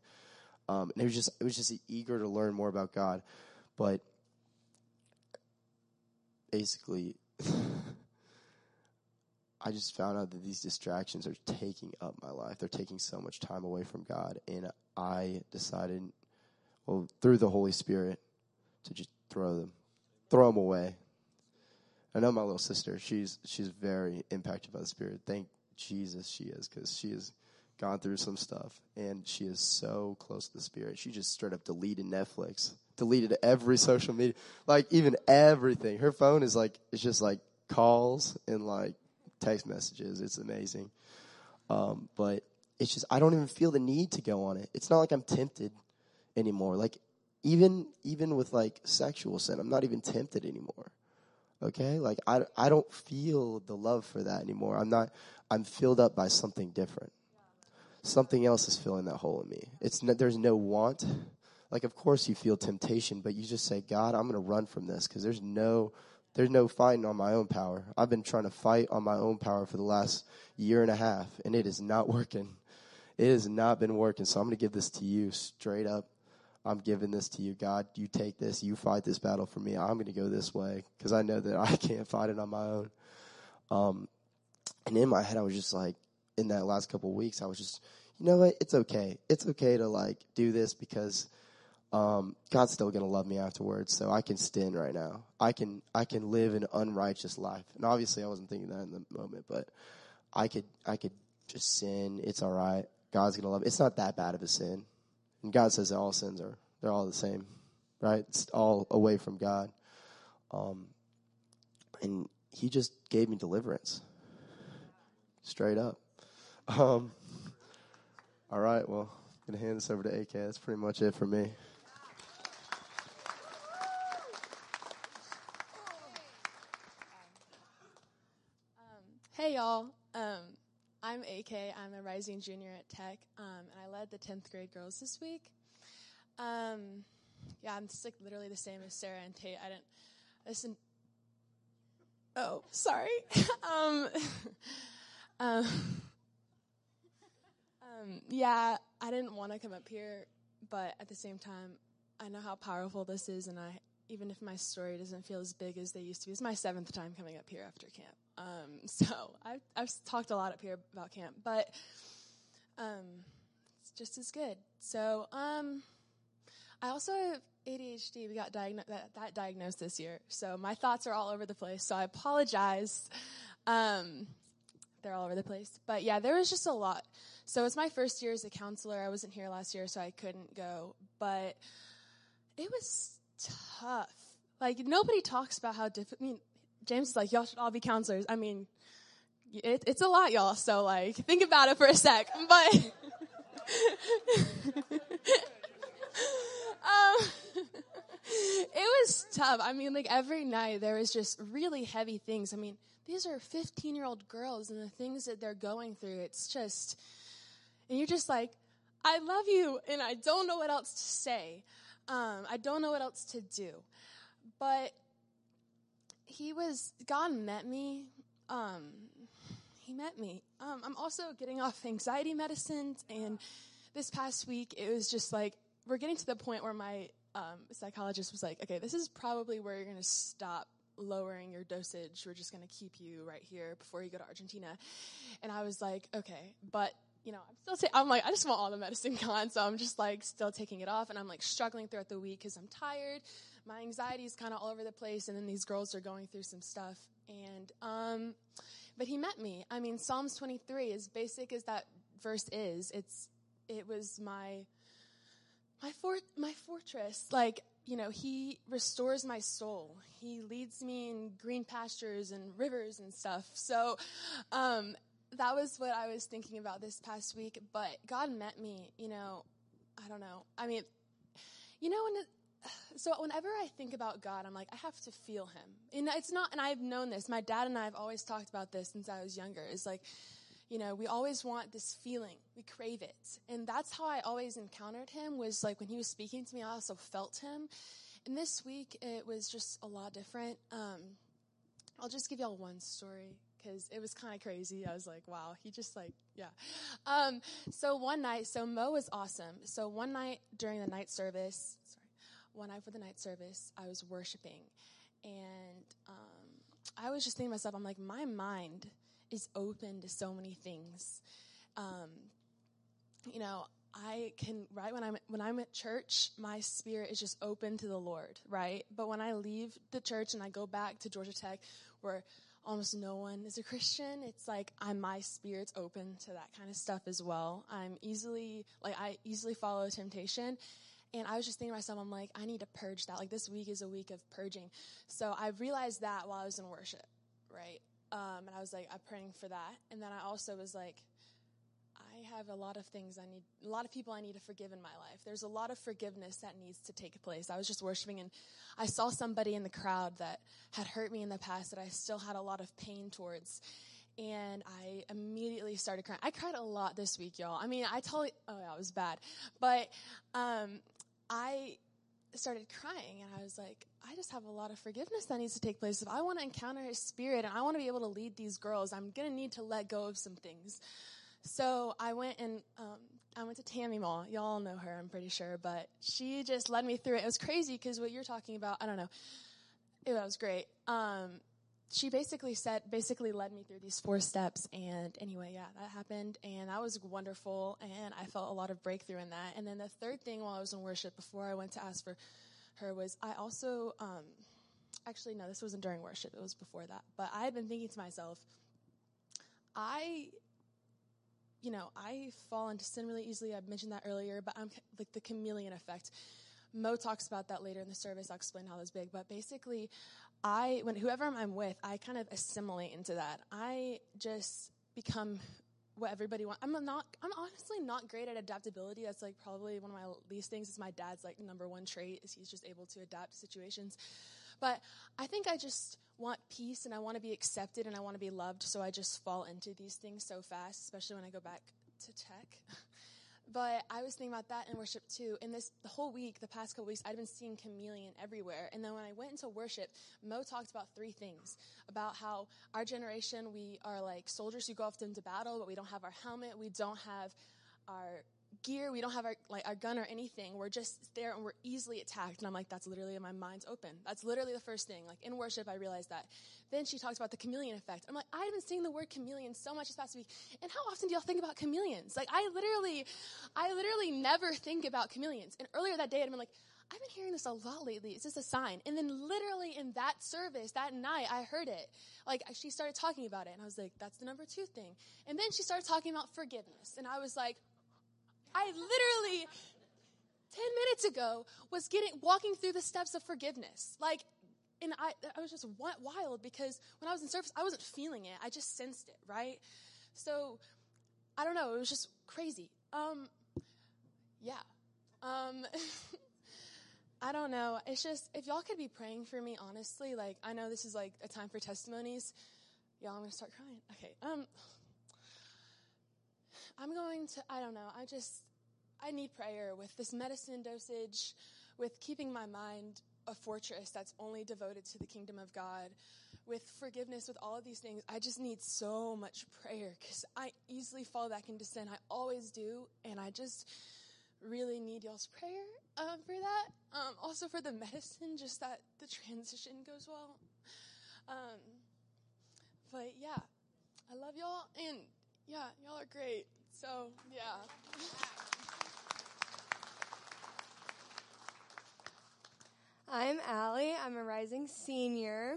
Um, and it was just it was just eager to learn more about God. But basically [LAUGHS] I just found out that these distractions are taking up my life. They're taking so much time away from God. And I decided, well, through the Holy Spirit, to just throw them, throw them away. I know my little sister. She's she's very impacted by the Spirit. Thank Jesus she is, because she has gone through some stuff, and she is so close to the Spirit. She just straight up deleted Netflix, deleted every social media, like even everything. Her phone is like it's just like calls and like text messages. It's amazing, um, but it's just I don't even feel the need to go on it. It's not like I'm tempted anymore. Like even even with like sexual sin, I'm not even tempted anymore. Okay? Like I I don't feel the love for that anymore. I'm not I'm filled up by something different. Something else is filling that hole in me. It's no, there's no want. Like of course you feel temptation, but you just say, "God, I'm going to run from this because there's no there's no fighting on my own power. I've been trying to fight on my own power for the last year and a half, and it is not [LAUGHS] working. It has not been working. So I'm going to give this to you straight up. I'm giving this to you, God. You take this. You fight this battle for me. I'm going to go this way because I know that I [LAUGHS] can't fight it on my own. Um, and in my head, I was just like, in that last couple of weeks, I was just, you know what? It's okay. It's okay to like do this because um, God's still going to love me afterwards. So I can sin right now. I can I can live an unrighteous life. And obviously, I wasn't thinking that in the moment, but I could I could just sin. It's all right. God's going to love. Me. It's not that bad of a sin. And God says that all sins are they're all the same, right? It's all away from God. Um, and He just gave me deliverance, straight up. Um, all right, well, I'm gonna hand this over to AK. That's pretty much it for me. Hey y'all, um, AK. I'm a rising junior at Tech, um, and I led the 10th grade girls this week. Um, yeah, I'm just like literally the same as Sarah and Tate. I didn't listen. Oh, sorry. [LAUGHS] um, [LAUGHS] um, um, yeah, I didn't want to come up here, but at the same time, I know how powerful this is, and I even if my story doesn't feel as big as they used to be, it's my seventh time coming up here after camp. Um, [LAUGHS] so I've, I've talked a lot up here about camp, but um, it's just as good. So um, I also have ADHD. We got diagno- that, that diagnosed this year, so my thoughts are all over the place. So I apologize. Um, they're all over the place, but yeah, there was just a lot. So it's my first year as a counselor. I wasn't here last year, so I couldn't go, but it was tough. Like nobody talks about how difficult. I mean, James is like, y'all should all be counselors. I mean, it, it's a lot, y'all. So like, think about it for a sec. [LAUGHS] But [LAUGHS] um, [LAUGHS] it was tough. I mean, like every night there was just really heavy things. I mean, these are 15 year old girls and the things that they're going through. It's just, and you're just like, I love you, and I don't know what else to say. Um, I don't know what else to do. But he was, God met me. Um, he met me. Um, I'm also getting off anxiety medicines, and this past week it was just like, we're getting to the point where my um, psychologist was like, okay, this is probably where you're going to stop lowering your dosage. We're just going to keep you right here before you go to Argentina. And I was like, okay, but you know, I'm still, ta- I'm like, I just want all the medicine [LAUGHS] gone. So I'm just like still taking it off and I'm like struggling throughout the week because I'm tired. My anxiety is kind of all over the place. And then these girls are going through some stuff. And, um, but he met me. I mean, Psalms 23, as basic as that verse is, it's, it was my, my fort, my fortress. Like, you know, he restores my soul. He leads me in green pastures and rivers and stuff. So, um, that was what I was thinking about this past week. But God met me, you know, I don't know. I mean, you know, when it, so whenever I think about God, I'm like, I have to feel Him, and it's not. And I've known this. My dad and I have always talked about this since I was younger. Is like, you know, we always want this feeling. We crave it, and that's how I always encountered Him. Was like when He was speaking to me, I also felt Him. and this week it was just a lot different. Um, I'll just give y'all one story because it was kind of crazy. I was like, wow, he just like, yeah. Um, so one night, so Mo was awesome. So one night during the night service, sorry, one night for the night service, I was worshiping, and um, I was just thinking to myself, I'm like, my mind is open to so many things. Um, you know, I can right when I'm when I'm at church, my spirit is just open to the Lord, right? But when I leave the church and I go back to Georgia Tech, where almost no one is a Christian, it's like I'm my spirit's open to that kind of stuff as well. I'm easily like I easily follow temptation. And I was just thinking to myself, I'm like, I need to purge that. Like this week is a week of purging. So I realized that while I was in worship, right? Um, and I was like, I'm praying for that. And then I also was like, have a lot of things I need, a lot of people I need to forgive in my life. There's a lot of forgiveness that needs to take place. I was just worshiping and I saw somebody in the crowd that had hurt me in the past that I still had a lot of pain towards. And I immediately started crying. I cried a lot this week, y'all. I mean, I totally, oh yeah, it was bad. But, um, I started crying and I was like, I just have a lot of forgiveness that needs to take place. If I want to encounter his spirit and I want to be able to lead these girls, I'm going to need to let go of some things. So I went and um, I went to Tammy Mall. Y'all know her, I'm pretty sure, but she just led me through it. It was crazy because what you're talking about, I don't know. It was great. Um, she basically said, basically led me through these four steps. And anyway, yeah, that happened. And that was wonderful. And I felt a lot of breakthrough in that. And then the third thing while I was in worship before I went to ask for her was I also, um, actually, no, this wasn't during worship. It was before that. But I had been thinking to myself, I you know, I fall into sin really easily. I mentioned that earlier, but I'm like the chameleon effect. Mo talks about that later in the service. I'll explain how that's big. But basically, I, when whoever I'm with, I kind of assimilate into that. I just become what everybody wants. I'm not, I'm honestly not great at adaptability. That's like probably one of my least things. Is my dad's like number one trait is he's just able to adapt to situations. But I think I just want peace and I want to be accepted and I want to be loved. So I just fall into these things so fast, especially when I go back to tech. [LAUGHS] But I was thinking about that in worship too. In this, the whole week, the past couple weeks, I'd been seeing chameleon everywhere. And then when I went into worship, Mo talked about three things. About how our generation, we are like soldiers who go off into battle, but we don't have our helmet. We don't have our gear. We don't have our like our gun or anything. We're just there and we're easily attacked. And I'm like, that's literally my mind's open. That's literally the first thing. Like in worship, I realized that. Then she talks about the chameleon effect. I'm like, I've been seeing the word chameleon so much this past week. And how often do y'all think about chameleons? Like I literally, I literally never think about chameleons. And earlier that day, I'd been like, I've been hearing this a lot lately. Is this a sign? And then literally in that service, that night, I heard it. Like she started talking about it and I was like, that's the number two thing. And then she started talking about forgiveness. And I was like, I literally 10 minutes ago was getting walking through the steps of forgiveness. Like and I I was just wild because when I was in service I wasn't feeling it. I just sensed it, right? So I don't know, it was just crazy. Um yeah. Um [LAUGHS] I don't know. It's just if y'all could be praying for me honestly, like I know this is like a time for testimonies. Y'all, I'm gonna start crying. Okay. Um I'm going to, I don't know, I just, I need prayer with this medicine dosage, with keeping my mind a fortress that's only devoted to the kingdom of God, with forgiveness, with all of these things. I just need so much prayer because I easily fall back into sin. I always do. And I just really need y'all's prayer um, for that. Um, also for the medicine, just that the transition goes well. Um, but yeah, I love y'all. And yeah, y'all are great. So, yeah. I'm Allie. I'm a rising senior.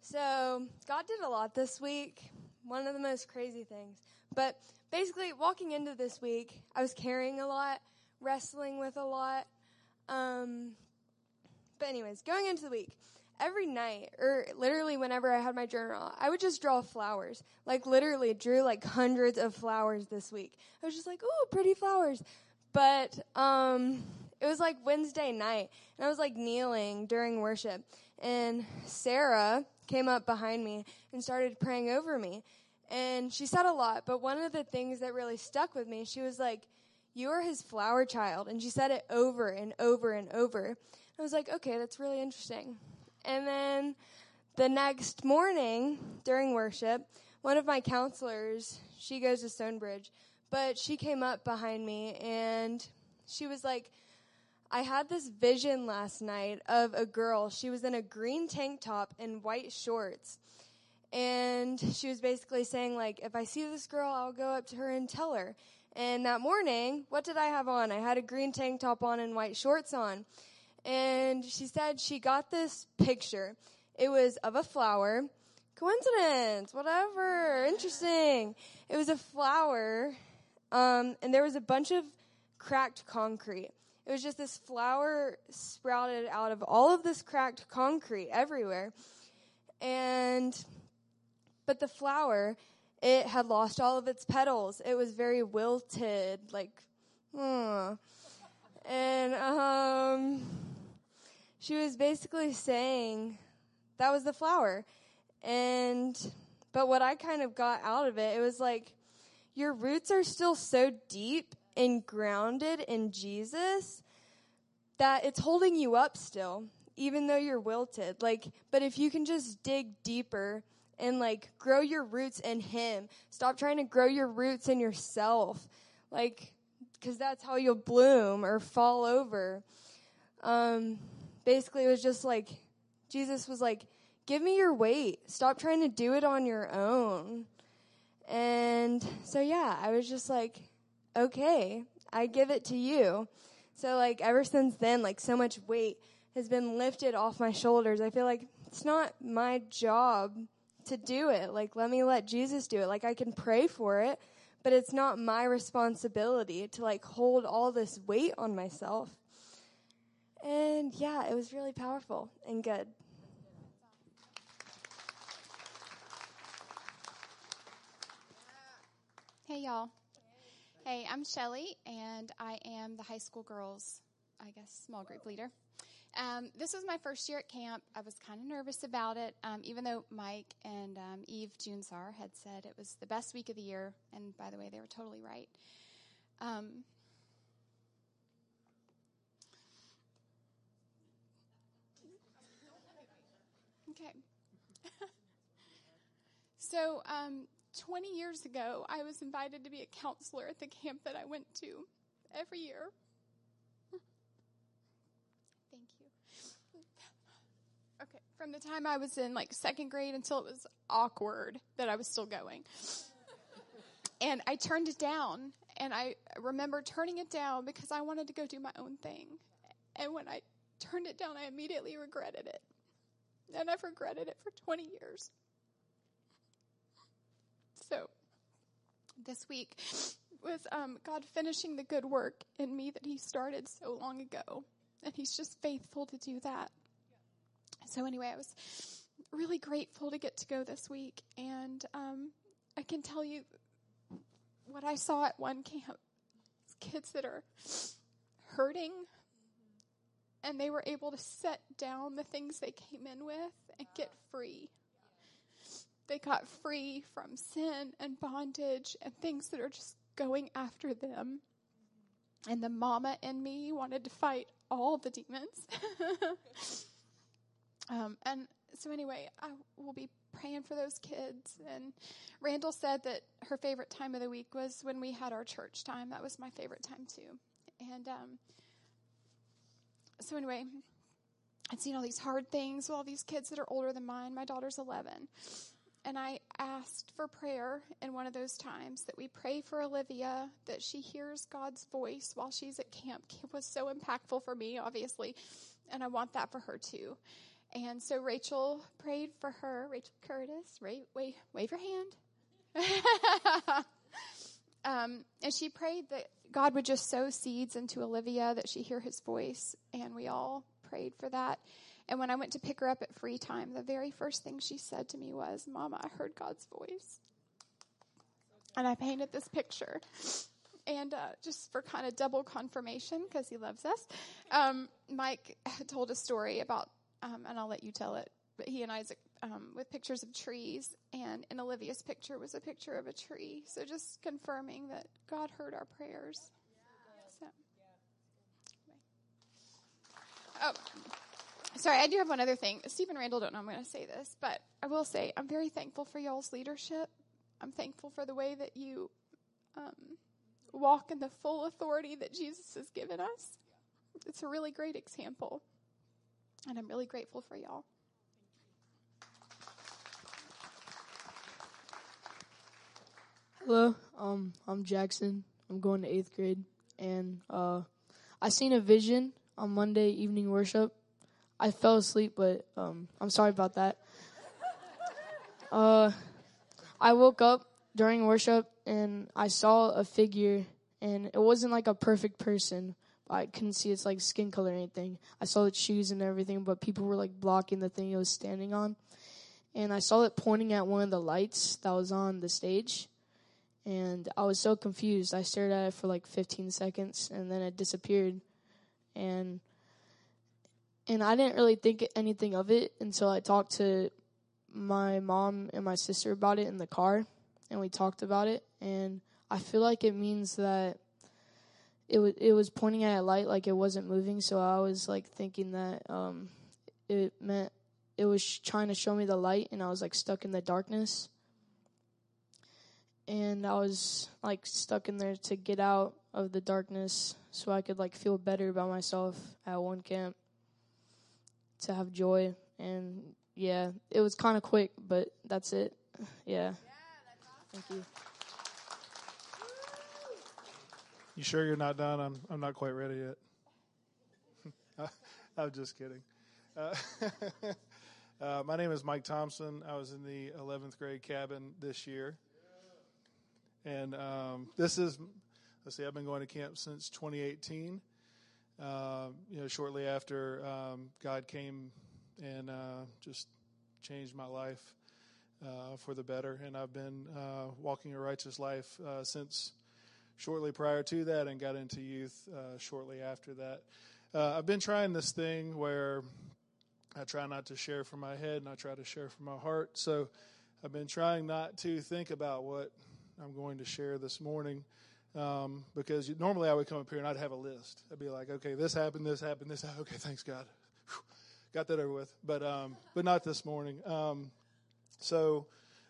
So, God did a lot this week. One of the most crazy things. But basically, walking into this week, I was carrying a lot, wrestling with a lot. Um, but, anyways, going into the week, every night, or literally whenever I had my journal, I would just draw flowers. Like literally drew like hundreds of flowers this week. I was just like, ooh, pretty flowers. But um, it was like Wednesday night, and I was like kneeling during worship, and Sarah came up behind me and started praying over me. And she said a lot, but one of the things that really stuck with me, she was like, You are his flower child. And she said it over and over and over. I was like, okay, that's really interesting. And then the next morning during worship, one of my counselors, she goes to Stonebridge, but she came up behind me and she was like, I had this vision last night of a girl. She was in a green tank top and white shorts. And she was basically saying, like, if I see this girl, I'll go up to her and tell her. And that morning, what did I have on? I had a green tank top on and white shorts on. And she said she got this picture. It was of a flower. Coincidence, whatever, interesting. It was a flower, um, and there was a bunch of cracked concrete. It was just this flower sprouted out of all of this cracked concrete everywhere. And, but the flower, it had lost all of its petals. It was very wilted, like, hmm. And, um, she was basically saying that was the flower. And, but what I kind of got out of it, it was like, your roots are still so deep and grounded in Jesus that it's holding you up still, even though you're wilted. Like, but if you can just dig deeper and like grow your roots in Him, stop trying to grow your roots in yourself. Like, cause that's how you'll bloom or fall over. Um, basically it was just like, Jesus was like, give me your weight. Stop trying to do it on your own. And so yeah, I was just like, okay, I give it to you. So like ever since then, like so much weight has been lifted off my shoulders. I feel like it's not my job to do it. Like let me let Jesus do it. Like I can pray for it, but it's not my responsibility to like hold all this weight on myself. And yeah, it was really powerful and good. Hey, y'all. Hey, I'm Shelly, and I am the high school girls, I guess, small group leader. Um, this was my first year at camp. I was kind of nervous about it, um, even though Mike and um, Eve Junsar had said it was the best week of the year. And by the way, they were totally right. Um, okay. [LAUGHS] so, um, 20 years ago, I was invited to be a counselor at the camp that I went to every year. [LAUGHS] Thank you. Okay, from the time I was in like second grade until it was awkward that I was still going. and I turned it down, and I remember turning it down because I wanted to go do my own thing. And when I turned it down, I immediately regretted it. And I've regretted it for 20 years. So, this week was um, God finishing the good work in me that He started so long ago. And He's just faithful to do that. So, anyway, I was really grateful to get to go this week. And um, I can tell you what I saw at OneCamp kids that are hurting and they were able to set down the things they came in with and get free. They got free from sin and bondage and things that are just going after them. And the mama in me wanted to fight all the demons. [LAUGHS] um, and so, anyway, I will be praying for those kids. And Randall said that her favorite time of the week was when we had our church time. That was my favorite time, too. And um, so, anyway, I'd seen all these hard things with all these kids that are older than mine. My daughter's 11 and I asked for prayer in one of those times that we pray for Olivia, that she hears God's voice while she's at camp. Camp was so impactful for me, obviously, and I want that for her too. And so Rachel prayed for her. Rachel Curtis, right? Wave, wave your hand. [LAUGHS] um, and she prayed that God would just sow seeds into Olivia, that she hear his voice, and we all prayed for that. And when I went to pick her up at free time, the very first thing she said to me was, Mama, I heard God's voice. And I painted this picture. And uh, just for kind of double confirmation, because he loves us, um, Mike told a story about, um, and I'll let you tell it, but he and Isaac um, with pictures of trees, and in Olivia's picture was a picture of a tree. So just confirming that God heard our prayers. So. Oh. Sorry, I do have one other thing. Steve and Randall don't know I'm going to say this, but I will say I'm very thankful for y'all's leadership. I'm thankful for the way that you um, walk in the full authority that Jesus has given us. It's a really great example, and I'm really grateful for y'all. Hello, um, I'm Jackson. I'm going to eighth grade, and uh, I seen a vision on Monday evening worship. I fell asleep, but um, I'm sorry about that. [LAUGHS] Uh, I woke up during worship and I saw a figure, and it wasn't like a perfect person. I couldn't see its like skin color or anything. I saw its shoes and everything, but people were like blocking the thing it was standing on. And I saw it pointing at one of the lights that was on the stage and I was so confused. I stared at it for like 15 seconds, and then it disappeared, and and I didn't really think anything of it until I talked to my mom and my sister about it in the car, and we talked about it, and I feel like it means that it was it was pointing at a light like it wasn't moving, so I was like thinking that um, it meant it was trying to show me the light, and I was like stuck in the darkness and I was like stuck in there to get out of the darkness so I could like feel better about myself at OneCamp to have joy and yeah, it was kind of quick, but that's it. Yeah. Thank you. You sure you're not done? I'm I'm not quite ready yet. [LAUGHS] I'm just kidding. Uh, [LAUGHS] uh, my name is Mike Thompson. I was in the 11th grade cabin this year. And um, this is, let's see, I've been going to camp since 2018. Uh, you know, shortly after um, God came and uh, just changed my life uh, for the better. And I've been uh, walking a righteous life uh, since shortly prior to that and got into youth uh, shortly after that. I've been trying this thing where I try not to share from my head and I try to share from my heart. So I've been trying not to think about what I'm going to share this morning. Um, because normally I would come up here and I'd have a list. I'd be like, okay, this happened, this happened, this. Happened. [LAUGHS] Okay, thanks God, Whew. got that over with. But um, but not this morning. Um, so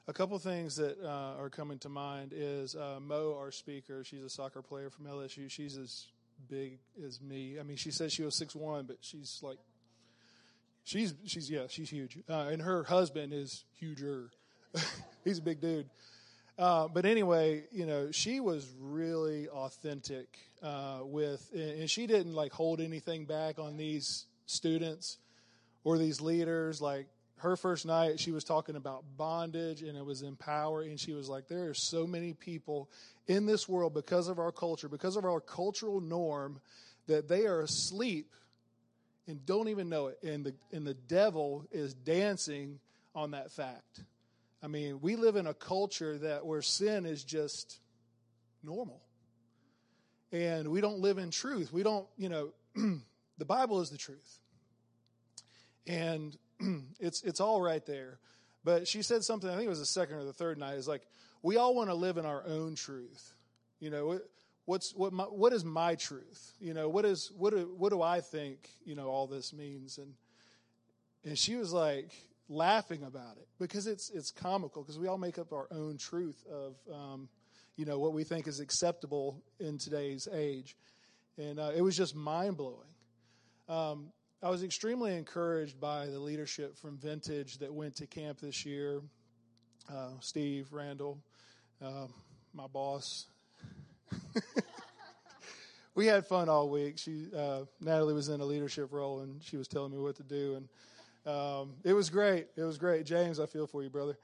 a couple things that uh, are coming to mind is uh, Mo, our speaker. She's a soccer player from LSU. She's as big as me. I mean, she says she was six one, but she's like, she's she's yeah, she's huge. Uh, and her husband is huger. [LAUGHS] He's a big dude. Uh, but anyway, you know, she was really authentic uh, with, and she didn't like hold anything back on these students or these leaders. Like her first night, she was talking about bondage and it was empowering. And she was like, there are so many people in this world because of our culture, because of our cultural norm, that they are asleep and don't even know it. And the, and the devil is dancing on that fact. I mean, we live in a culture that where sin is just normal. And we don't live in truth. We don't, you know, [CLEARS THROAT] the Bible is the truth. And [CLEARS THROAT] it's it's all right there. But she said something, I think it was the second or the third night, is like, we all want to live in our own truth. You know, what's what my, what is my truth? You know, what is what do, what do I think, you know, all this means? And and she was like, laughing about it because it's it's comical because we all make up our own truth of um, you know what we think is acceptable in today's age, and uh, it was just mind blowing. Um, I was extremely encouraged by the leadership from Vintage that went to camp this year. Uh, Steve Randall, uh, my boss. [LAUGHS] we had fun all week. She uh, Natalie was in a leadership role, and she was telling me what to do and um, it was great. It was great. James, I feel for you, brother.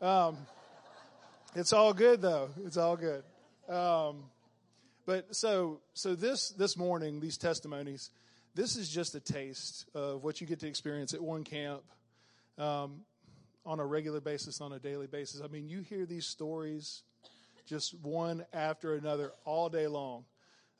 Um, it's all good though. It's all good. Um, but so so this this morning, these testimonies, this is just a taste of what you get to experience at OneCamp um, on a regular basis, on a daily basis. I mean, you hear these stories just one after another all day long.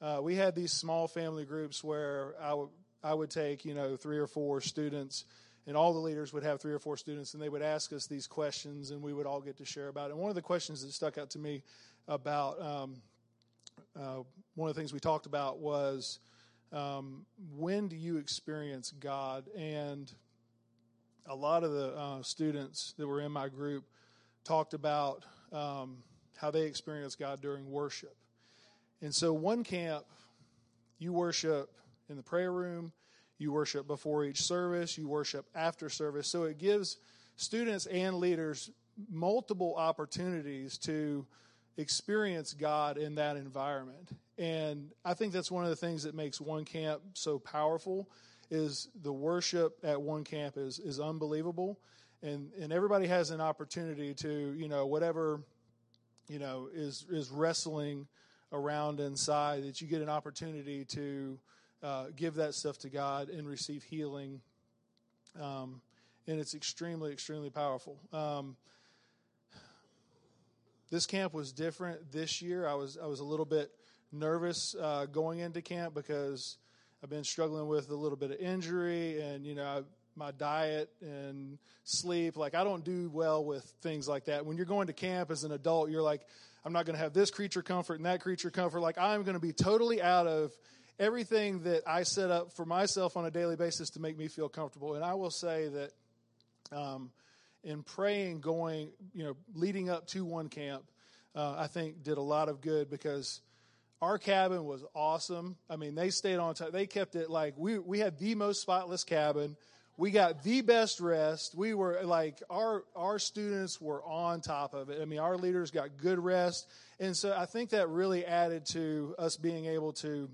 Uh, we had these small family groups where I, w- I would take, you know, three or four students and all the leaders would have three or four students and they would ask us these questions and we would all get to share about it. And one of the questions that stuck out to me about um, uh, one of the things we talked about was um, when do you experience God? And a lot of the uh, students that were in my group talked about um, how they experience God during worship. And so, OneCamp, you worship in the prayer room, you worship before each service, you worship after service. So, it gives students and leaders multiple opportunities to experience God in that environment. And I think that's one of the things that makes OneCamp so powerful is the worship at OneCamp is is unbelievable. And and everybody has an opportunity to, you know, whatever you know is is wrestling around inside that you get an opportunity to uh, give that stuff to God and receive healing. Um, and it's extremely, extremely powerful. Um, this camp was different this year. I was I was a little bit nervous uh, going into camp because I've been struggling with a little bit of injury and you know I, my diet and sleep. Like I don't do well with things like that. When you're going to camp as an adult, you're like, I'm not going to have this creature comfort and that creature comfort. Like I'm going to be totally out of everything that I set up for myself on a daily basis to make me feel comfortable. And I will say that. Um, in praying, going, you know, leading up to OneCamp, uh, I think did a lot of good because our cabin was awesome. I mean, they stayed on time. They kept it like we we had the most spotless cabin. We got the best rest. We were like our our students were on top of it. I mean, our leaders got good rest, and so I think that really added to us being able to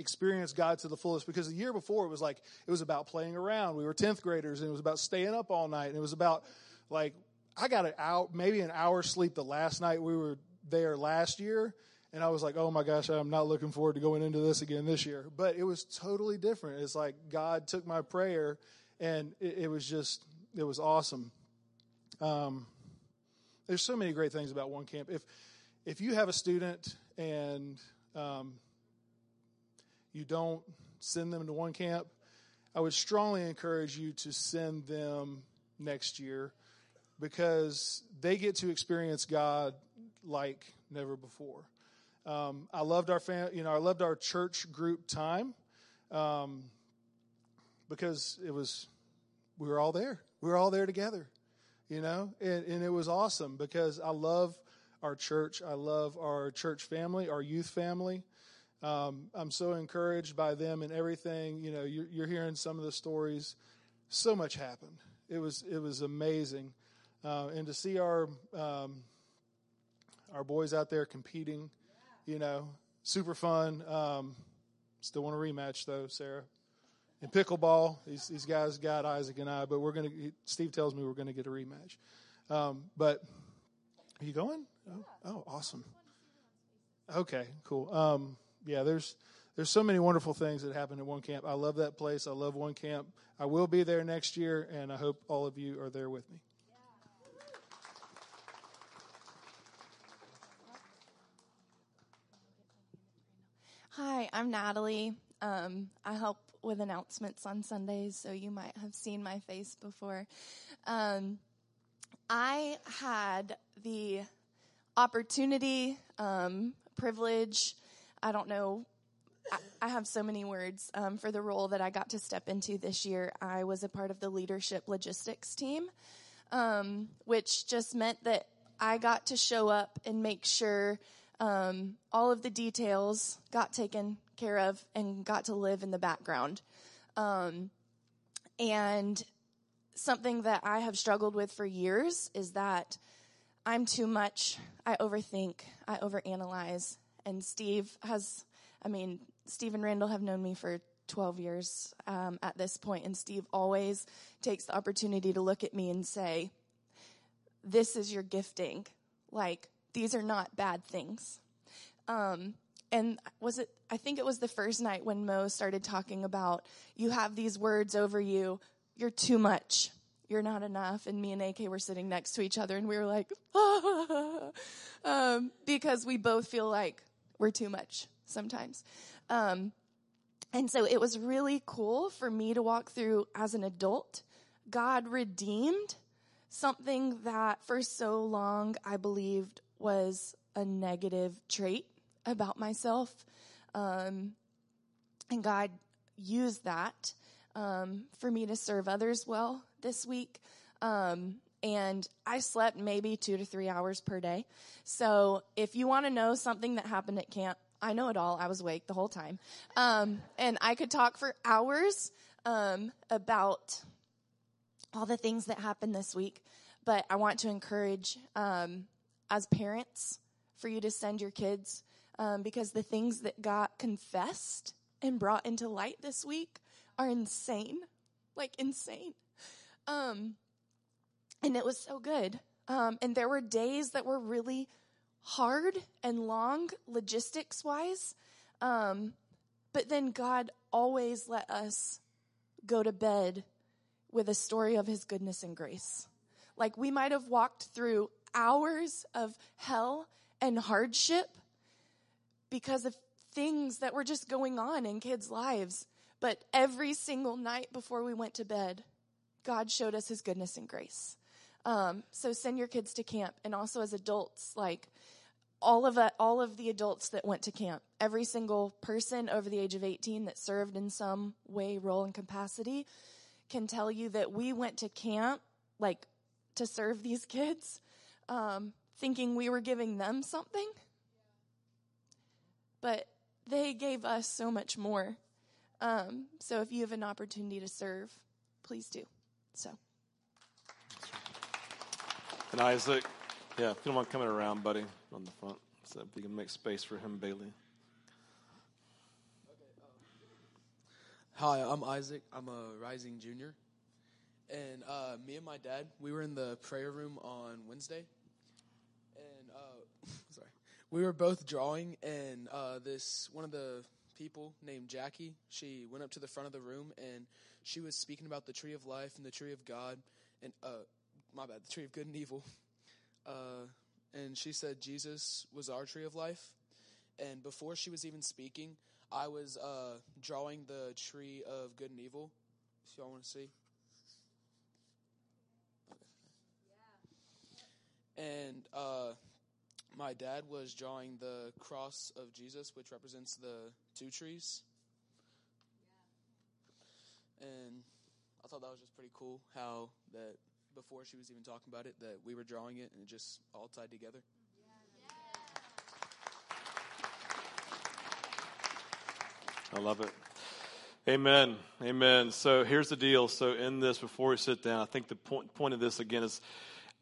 experience God to the fullest because the year before it was like it was about playing around. We were 10th graders and it was about staying up all night and it was about like I got an out maybe an hour sleep the last night we were there last year and I was like, "Oh my gosh, I'm not looking forward to going into this again this year." But it was totally different. It's like God took my prayer and it, it was just it was awesome. Um, there's so many great things about OneCamp. If if you have a student and um, you don't send them to OneCamp, I would strongly encourage you to send them next year because they get to experience God like never before. Um, I loved our fam- you know, I loved our church group time um, because it was we were all there. We were all there together, you know, and, and it was awesome because I love our church. I love our church family, our youth family. Um, I'm so encouraged by them and everything. You know, you're, you're, hearing some of the stories. So much happened. It was it was amazing, uh, and to see our um, our boys out there competing, you know, super fun. Um, still want a rematch though, Sarah. In pickleball, these, these guys got Isaac and I, but we're gonna. Steve tells me we're gonna get a rematch. Um, but are you going? Oh, oh awesome. Okay, cool. Yeah, there's there's so many wonderful things that happen at OneCamp. I love that place. I love OneCamp. I will be there next year, and I hope all of you are there with me. Hi, I'm Natalie. Um, I help with announcements on Sundays, so you might have seen my face before. Um, I had the opportunity, um, privilege, I don't know. I, have so many words um, for the role that I got to step into this year. I was a part of the leadership logistics team, um, which just meant that I got to show up and make sure um, all of the details got taken care of and got to live in the background. Um, and something that I have struggled with for years is that I'm too much. I overthink. I overanalyze and Steve has, I mean, Steve and Randall have known me for 12 years um, at this point, and Steve always takes the opportunity to look at me and say, This is your gifting. Like, these are not bad things. Um, and was it, I think it was the first night when Mo started talking about, You have these words over you, you're too much. You're not enough. And me and AK were sitting next to each other and we were like, ah, [LAUGHS] um, because we both feel like we're too much sometimes. Um, and so it was really cool for me to walk through as an adult. God redeemed something that for so long I believed was a negative trait about myself. Um, and God used that um, for me to serve others well this week. Um, and I slept maybe two to three hours per day. So if you want to know something that happened at camp, I know it all. I was awake the whole time. Um, and I could talk for hours um, about all the things that happened this week. But I want to encourage, um, as parents, for you to send your kids um, because the things that got confessed and brought into light this week are insane. Like, insane. And it was so good. Um, and there were days that were really hard and long, logistics wise. Um, but then God always let us go to bed with a story of his goodness and grace. Like we might have walked through hours of hell and hardship because of things that were just going on in kids' lives. But every single night before we went to bed, God showed us his goodness and grace. Um, so send your kids to camp. And also as adults, like all of all of the adults that went to camp, every single person over the age of 18 that served in some way, role, and capacity can tell you that we went to camp, like to serve these kids, um, thinking we were giving them something. But they gave us so much more. Um, so if you have an opportunity to serve, please do. So. And Isaac, yeah, if you don't mind coming around, buddy, on the front, so if you can make space for him, Bailey. Hi, I'm Isaac. I'm a rising junior. And uh, me and my dad, we were in the prayer room on Wednesday. And, uh, [LAUGHS] sorry. We were both drawing, and uh, this, one of the people named Jackie, she went up to the front of the room and she was speaking about the tree of life and the tree of God. And, uh, my bad, the tree of good and evil. Uh, and she said Jesus was our tree of life. And before she was even speaking, I was uh, drawing the tree of good and evil. If y'all want to see. And uh, my dad was drawing the cross of Jesus, which represents the two trees. Yeah. And I thought that was just pretty cool how that before she was even talking about it, that we were drawing it and it just all tied together. I love it. Amen. Amen. So here's the deal. So in this, before we sit down, I think the point, point of this again is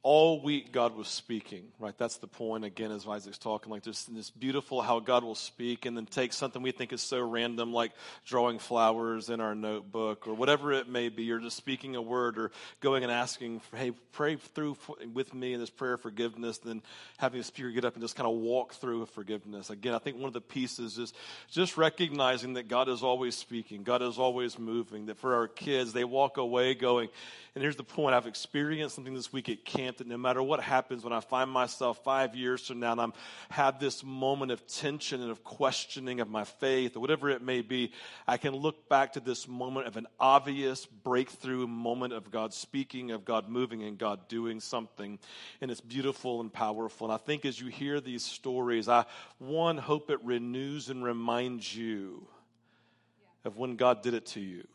all week God was speaking, right? That's the point again as Isaac's talking, like this, this beautiful how God will speak and then take something we think is so random, like drawing flowers in our notebook or whatever it may be, or just speaking a word or going and asking, hey, pray through with me in this prayer of forgiveness, then having a speaker get up and just kind of walk through forgiveness. Again, I think one of the pieces is just recognizing that God is always speaking, God is always moving, that for our kids, they walk away going, and here's the point I've experienced something this week at camp that no matter what happens, when I find myself five years from now and I'm have this moment of tension and of questioning of my faith or whatever it may be, I can look back to this moment of an obvious breakthrough moment of God speaking, of God moving, and God doing something. And it's beautiful and powerful. And I think as you hear these stories, I one hope it renews and reminds you of when God did it to you.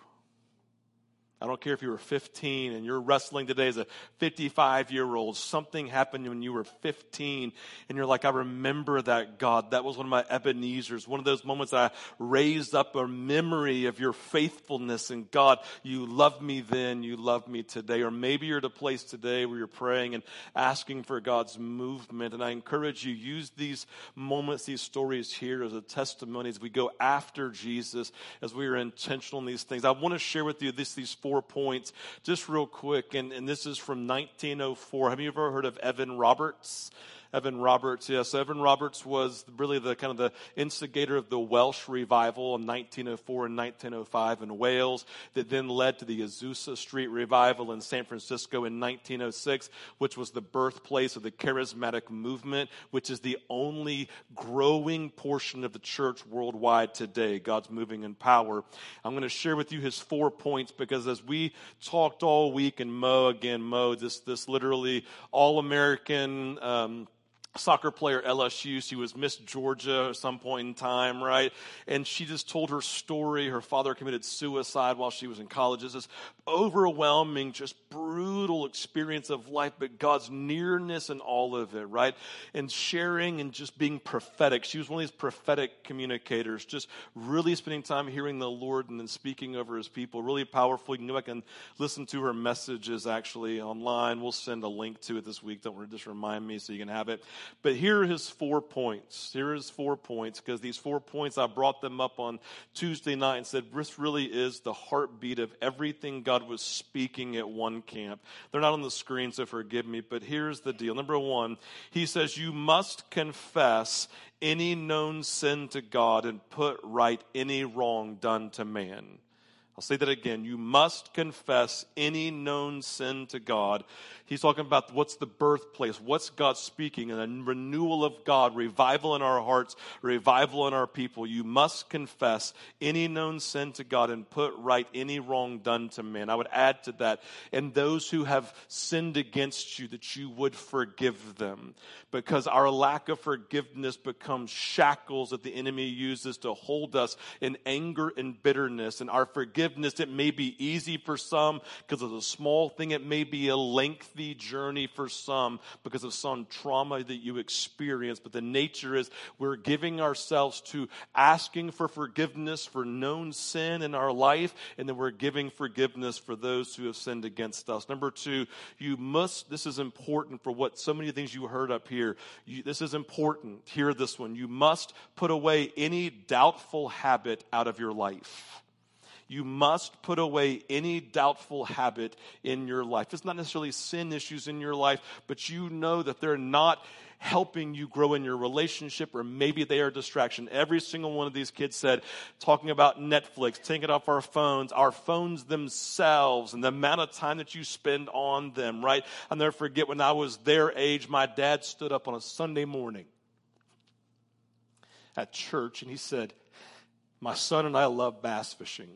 I don't care if you were 15 and you're wrestling today as a 55 year old. Something happened when you were 15 and you're like, I remember that God. That was one of my Ebenezer's. One of those moments that I raised up a memory of your faithfulness and God, you loved me then, you love me today. Or maybe you're at a place today where you're praying and asking for God's movement. And I encourage you, use these moments, these stories here as a testimony as we go after Jesus, as we are intentional in these things. I want to share with you this, these four four points just real quick. And, and this is from 1904. Have you ever heard of Evan Roberts? Evan Roberts. Yes, Evan Roberts was really the kind of the instigator of the Welsh revival in 1904 and 1905 in Wales that then led to the Azusa Street revival in San Francisco in 1906, which was the birthplace of the charismatic movement, which is the only growing portion of the church worldwide today. God's moving in power. I'm going to share with you his four points because as we talked all week and Mo again, Mo, this, this literally all American, um, soccer player LSU. She was Miss Georgia at some point in time, right? And she just told her story. Her father committed suicide while she was in college. It's this overwhelming, just brutal experience of life, but God's nearness in all of it, right? And sharing and just being prophetic. She was one of these prophetic communicators, just really spending time hearing the Lord and then speaking over his people. Really powerful. You can go back and listen to her messages actually online. We'll send a link to it this week. Don't just remind me so you can have it. But here are his four points. Here are his four points because these four points, I brought them up on Tuesday night and said this really is the heartbeat of everything God was speaking at OneCamp. They're not on the screen, so forgive me, but here's the deal. Number one, he says, You must confess any known sin to God and put right any wrong done to man. I'll say that again. You must confess any known sin to God. He's talking about what's the birthplace, what's God speaking, and a renewal of God, revival in our hearts, revival in our people. You must confess any known sin to God and put right any wrong done to man. I would add to that, and those who have sinned against you, that you would forgive them. Because our lack of forgiveness becomes shackles that the enemy uses to hold us in anger and bitterness. And our forgiveness, it may be easy for some because it's a small thing, it may be a lengthy journey for some because of some trauma that you experience. But the nature is we're giving ourselves to asking for forgiveness for known sin in our life, and then we're giving forgiveness for those who have sinned against us. Number two, you must, this is important for what so many things you heard up here. You, this is important. Hear this one. You must put away any doubtful habit out of your life you must put away any doubtful habit in your life. It's not necessarily sin issues in your life, but you know that they're not helping you grow in your relationship, or maybe they are a distraction. Every single one of these kids said, talking about Netflix, taking it off our phones, our phones themselves, and the amount of time that you spend on them, right? I'll never forget when I was their age, my dad stood up on a Sunday morning at church and he said, My son and I love bass fishing.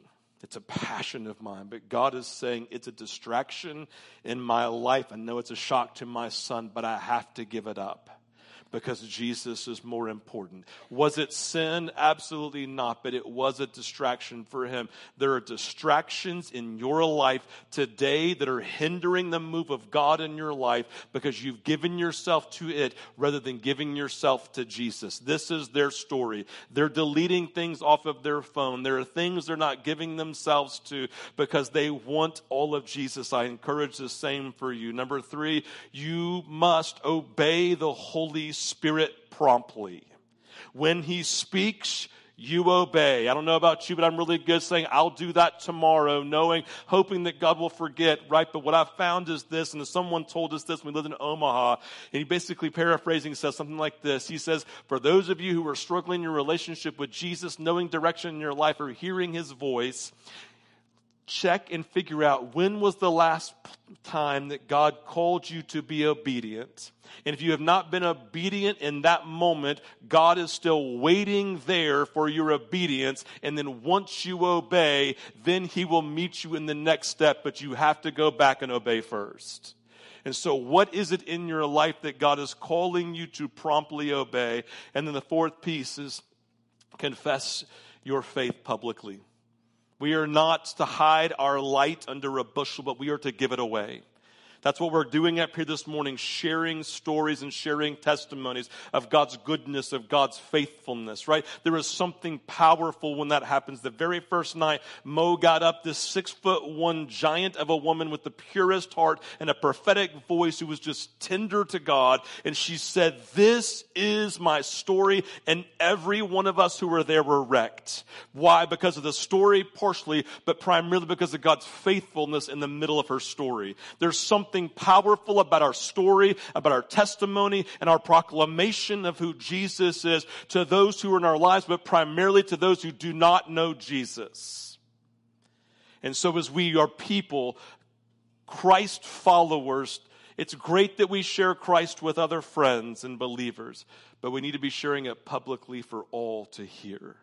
It's a passion of mine, but God is saying it's a distraction in my life. I know it's a shock to my son, but I have to give it up because Jesus is more important. Was it sin? Absolutely not, but it was a distraction for him. There are distractions in your life today that are hindering the move of God in your life because you've given yourself to it rather than giving yourself to Jesus. This is their story. They're deleting things off of their phone. There are things they're not giving themselves to because they want all of Jesus. I encourage the same for you. Number three, you must obey the Holy Spirit promptly. When He speaks, you obey. I don't know about you, but I'm really good saying, I'll do that tomorrow, knowing, hoping that God will forget, right? But what I've found is this, and someone told us this we lived in Omaha, and he basically paraphrasing says something like this. He says, For those of you who are struggling in your relationship with Jesus, knowing direction in your life or hearing his voice, check and figure out when was the last time that God called you to be obedient. And if you have not been obedient in that moment, God is still waiting there for your obedience. And then once you obey, then He will meet you in the next step, but you have to go back and obey first. And so, what is it in your life that God is calling you to promptly obey? And then the fourth piece is confess your faith publicly. We are not to hide our light under a bushel, but we are to give it away. That's what we're doing up here this morning, sharing stories and sharing testimonies of God's goodness, of God's faithfulness, right? There is something powerful when that happens. The very first night, Mo got up, this six foot one giant of a woman with the purest heart and a prophetic voice who was just tender to God. And she said, This is my story. And every one of us who were there were wrecked. Why? Because of the story, partially, but primarily because of God's faithfulness in the middle of her story. There's something something powerful about our story, about our testimony, and our proclamation of who Jesus is to those who are in our lives, but primarily to those who do not know Jesus. And so as we are people, Christ followers, it's great that we share Christ with other friends and believers, but we need to be sharing it publicly for all to hear.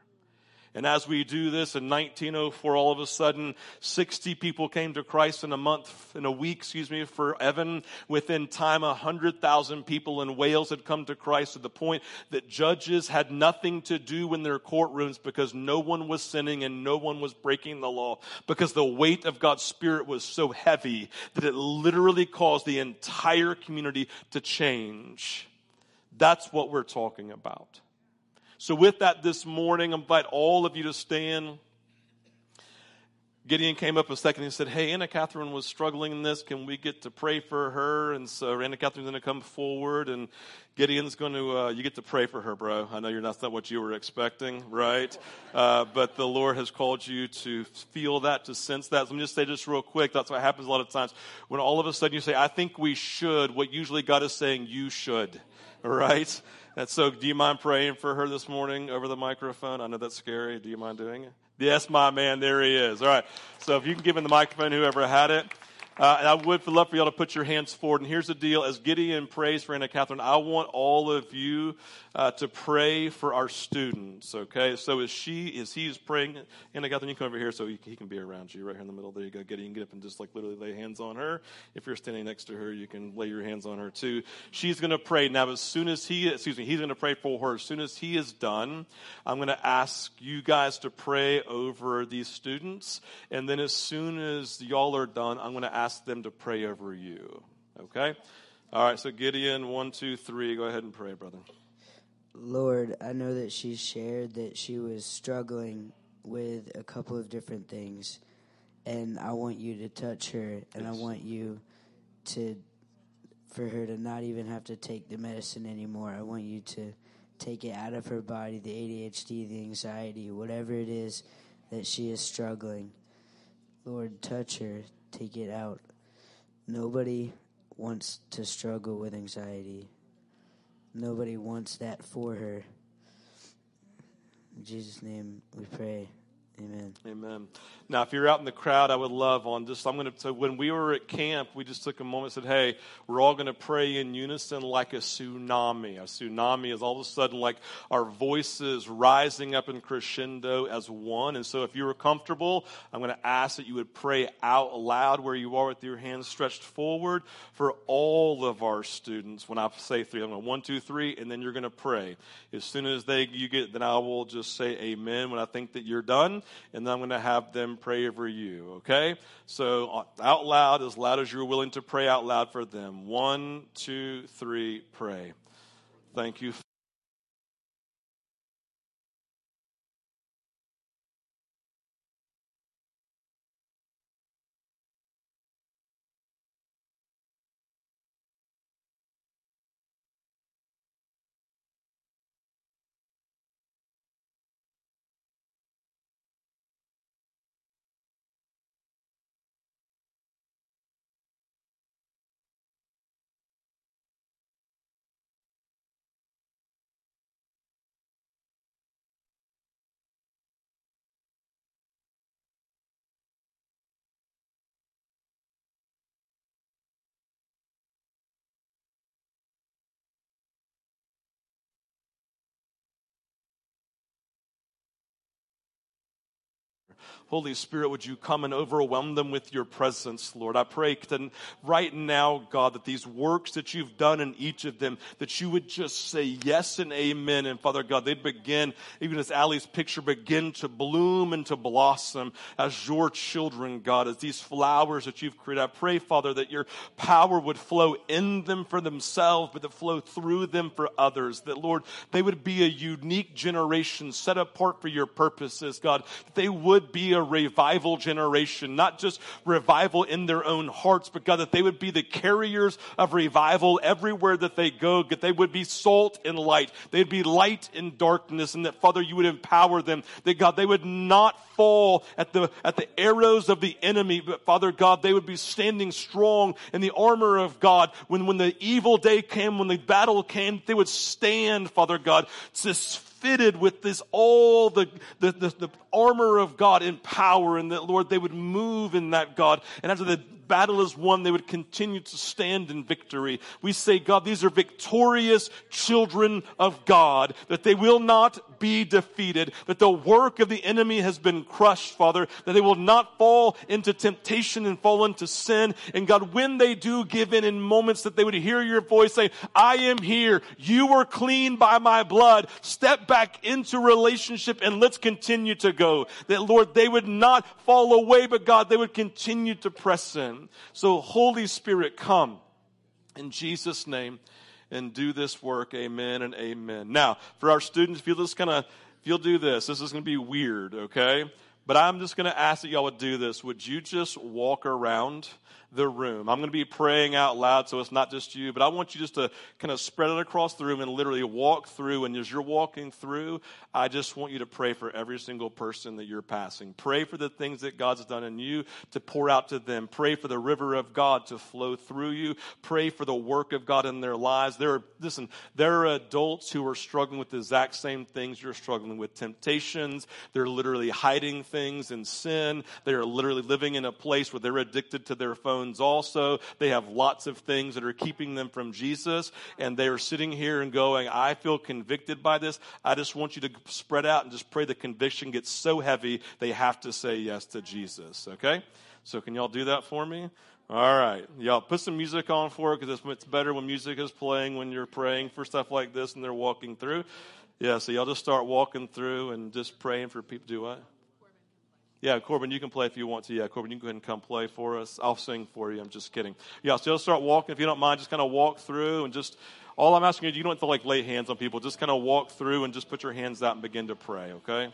And as we do this in 1904, all of a sudden, 60 people came to Christ in a month, in a week, excuse me, for Evan. Within time, 100,000 people in Wales had come to Christ to the point that judges had nothing to do in their courtrooms because no one was sinning and no one was breaking the law because the weight of God's Spirit was so heavy that it literally caused the entire community to change. That's what we're talking about. So, with that this morning, I invite all of you to stand. Gideon came up a second and said, Hey, Anna Catherine was struggling in this. Can we get to pray for her? And so Anna Catherine's going to come forward and Gideon's going to, uh, you get to pray for her, bro. I know you're not, that's not what you were expecting, right? Uh, but the Lord has called you to feel that, to sense that. So let me just say just real quick. That's what happens a lot of times. When all of a sudden you say, I think we should, what usually God is saying, you should, right? And so, do you mind praying for her this morning over the microphone? I know that's scary. Do you mind doing it? Yes, my man. There he is. All right. So, if you can give him the microphone, whoever had it. Uh, and I would love for y'all to put your hands forward. And here's the deal: as Gideon prays for Anna Catherine, I want all of you uh, to pray for our students. Okay, so as she as he is praying, Anna Catherine, you come over here so he, he, can be around you, right here in the middle. There you go. Gideon, get up and just like literally lay hands on her. If you're standing next to her, you can lay your hands on her too. She's going to pray now. As soon as he, excuse me, he's going to pray for her. As soon as he is done, I'm going to ask you guys to pray over these students, and then as soon as y'all are done, I'm going to ask ask them to pray over you. Okay? All right, so Gideon, one, two, three. Go ahead and pray, brother. Lord, I know that she shared that she was struggling with a couple of different things. And I want you to touch her, and yes. I want you to, for her to not even have to take the medicine anymore. I want you to take it out of her body the ADHD, the anxiety, whatever it is that she is struggling. Lord, touch her, take it out. Nobody wants to struggle with anxiety. Nobody wants that for her. In Jesus' name we pray. Amen. Amen. Now, if you're out in the crowd, I would love on just, I'm going to, so when we were at camp, we just took a moment and said, hey, we're all going to pray in unison like a tsunami. A tsunami is all of a sudden like our voices rising up in crescendo as one. And so if you were comfortable, I'm going to ask that you would pray out loud where you are with your hands stretched forward for all of our students. When I say three, I'm going to one, two, three, and then you're going to pray. As soon as they, you get, then I will just say amen when I think that you're done and I'm going to have them pray over you, okay? So uh, out loud, as loud as you're willing to pray out loud for them. One, two, three, pray. Thank you. Holy Spirit, would you come and overwhelm them with your presence, Lord? I pray that right now, God, that these works that you've done in each of them, that you would just say yes and amen. And Father God, they'd begin, even as Allie's picture, begin to bloom and to blossom as your children, God, as these flowers that you've created. I pray, Father, that your power would flow in them for themselves, but that flow through them for others. That, Lord, they would be a unique generation set apart for your purposes, God. That they would be a revival generation, not just revival in their own hearts, but God, that they would be the carriers of revival everywhere that they go, that they would be salt and light. They'd be light in darkness, and that Father, you would empower them, that God, they would not fall at the, at the arrows of the enemy, but Father God, they would be standing strong in the armor of God. When, when the evil day came, when the battle came, they would stand, Father God, just fitted with this all the, the, the, the armor of God in power and that Lord, they would move in that God. And after the battle is won, they would continue to stand in victory. We say, God, these are victorious children of God, that they will not be defeated, that the work of the enemy has been crushed, Father, that they will not fall into temptation and fall into sin. And God, when they do give in in moments that they would hear your voice say, I am here. You were clean by my blood. Step back into relationship and let's continue to go. That Lord, they would not fall away, but God, they would continue to press in. So Holy Spirit, come in Jesus' name and do this work. Amen and amen. Now, for our students, if you'll just kind of, if you'll do this, this is going to be weird, okay? But I'm just going to ask that y'all would do this. Would you just walk around the room? I'm going to be praying out loud, so it's not just you, but I want you just to kind of spread it across the room and literally walk through. And as you're walking through, I just want you to pray for every single person that you're passing. Pray for the things that God's done in you to pour out to them. Pray for the river of God to flow through you. Pray for the work of God in their lives. There are, listen, there are adults who are struggling with the exact same things you're struggling with temptations. They're literally hiding things in sin. They are literally living in a place where they're addicted to their phones also. They have lots of things that are keeping them from Jesus. And they are sitting here and going, I feel convicted by this. I just want you to spread out and just pray the conviction gets so heavy they have to say yes to Jesus. Okay? So can y'all do that for me? All right. Y'all put some music on for it because it's better when music is playing when you're praying for stuff like this and they're walking through. Yeah, so y'all just start walking through and just praying for people. Do what? Yeah, Corbin, you can play if you want to. Yeah, Corbin, you can go ahead and come play for us. I'll sing for you. I'm just kidding. Yeah, so you'll start walking. If you don't mind, just kind of walk through and just, all I'm asking you, you don't have to like lay hands on people. Just kind of walk through and just put your hands out and begin to pray, okay?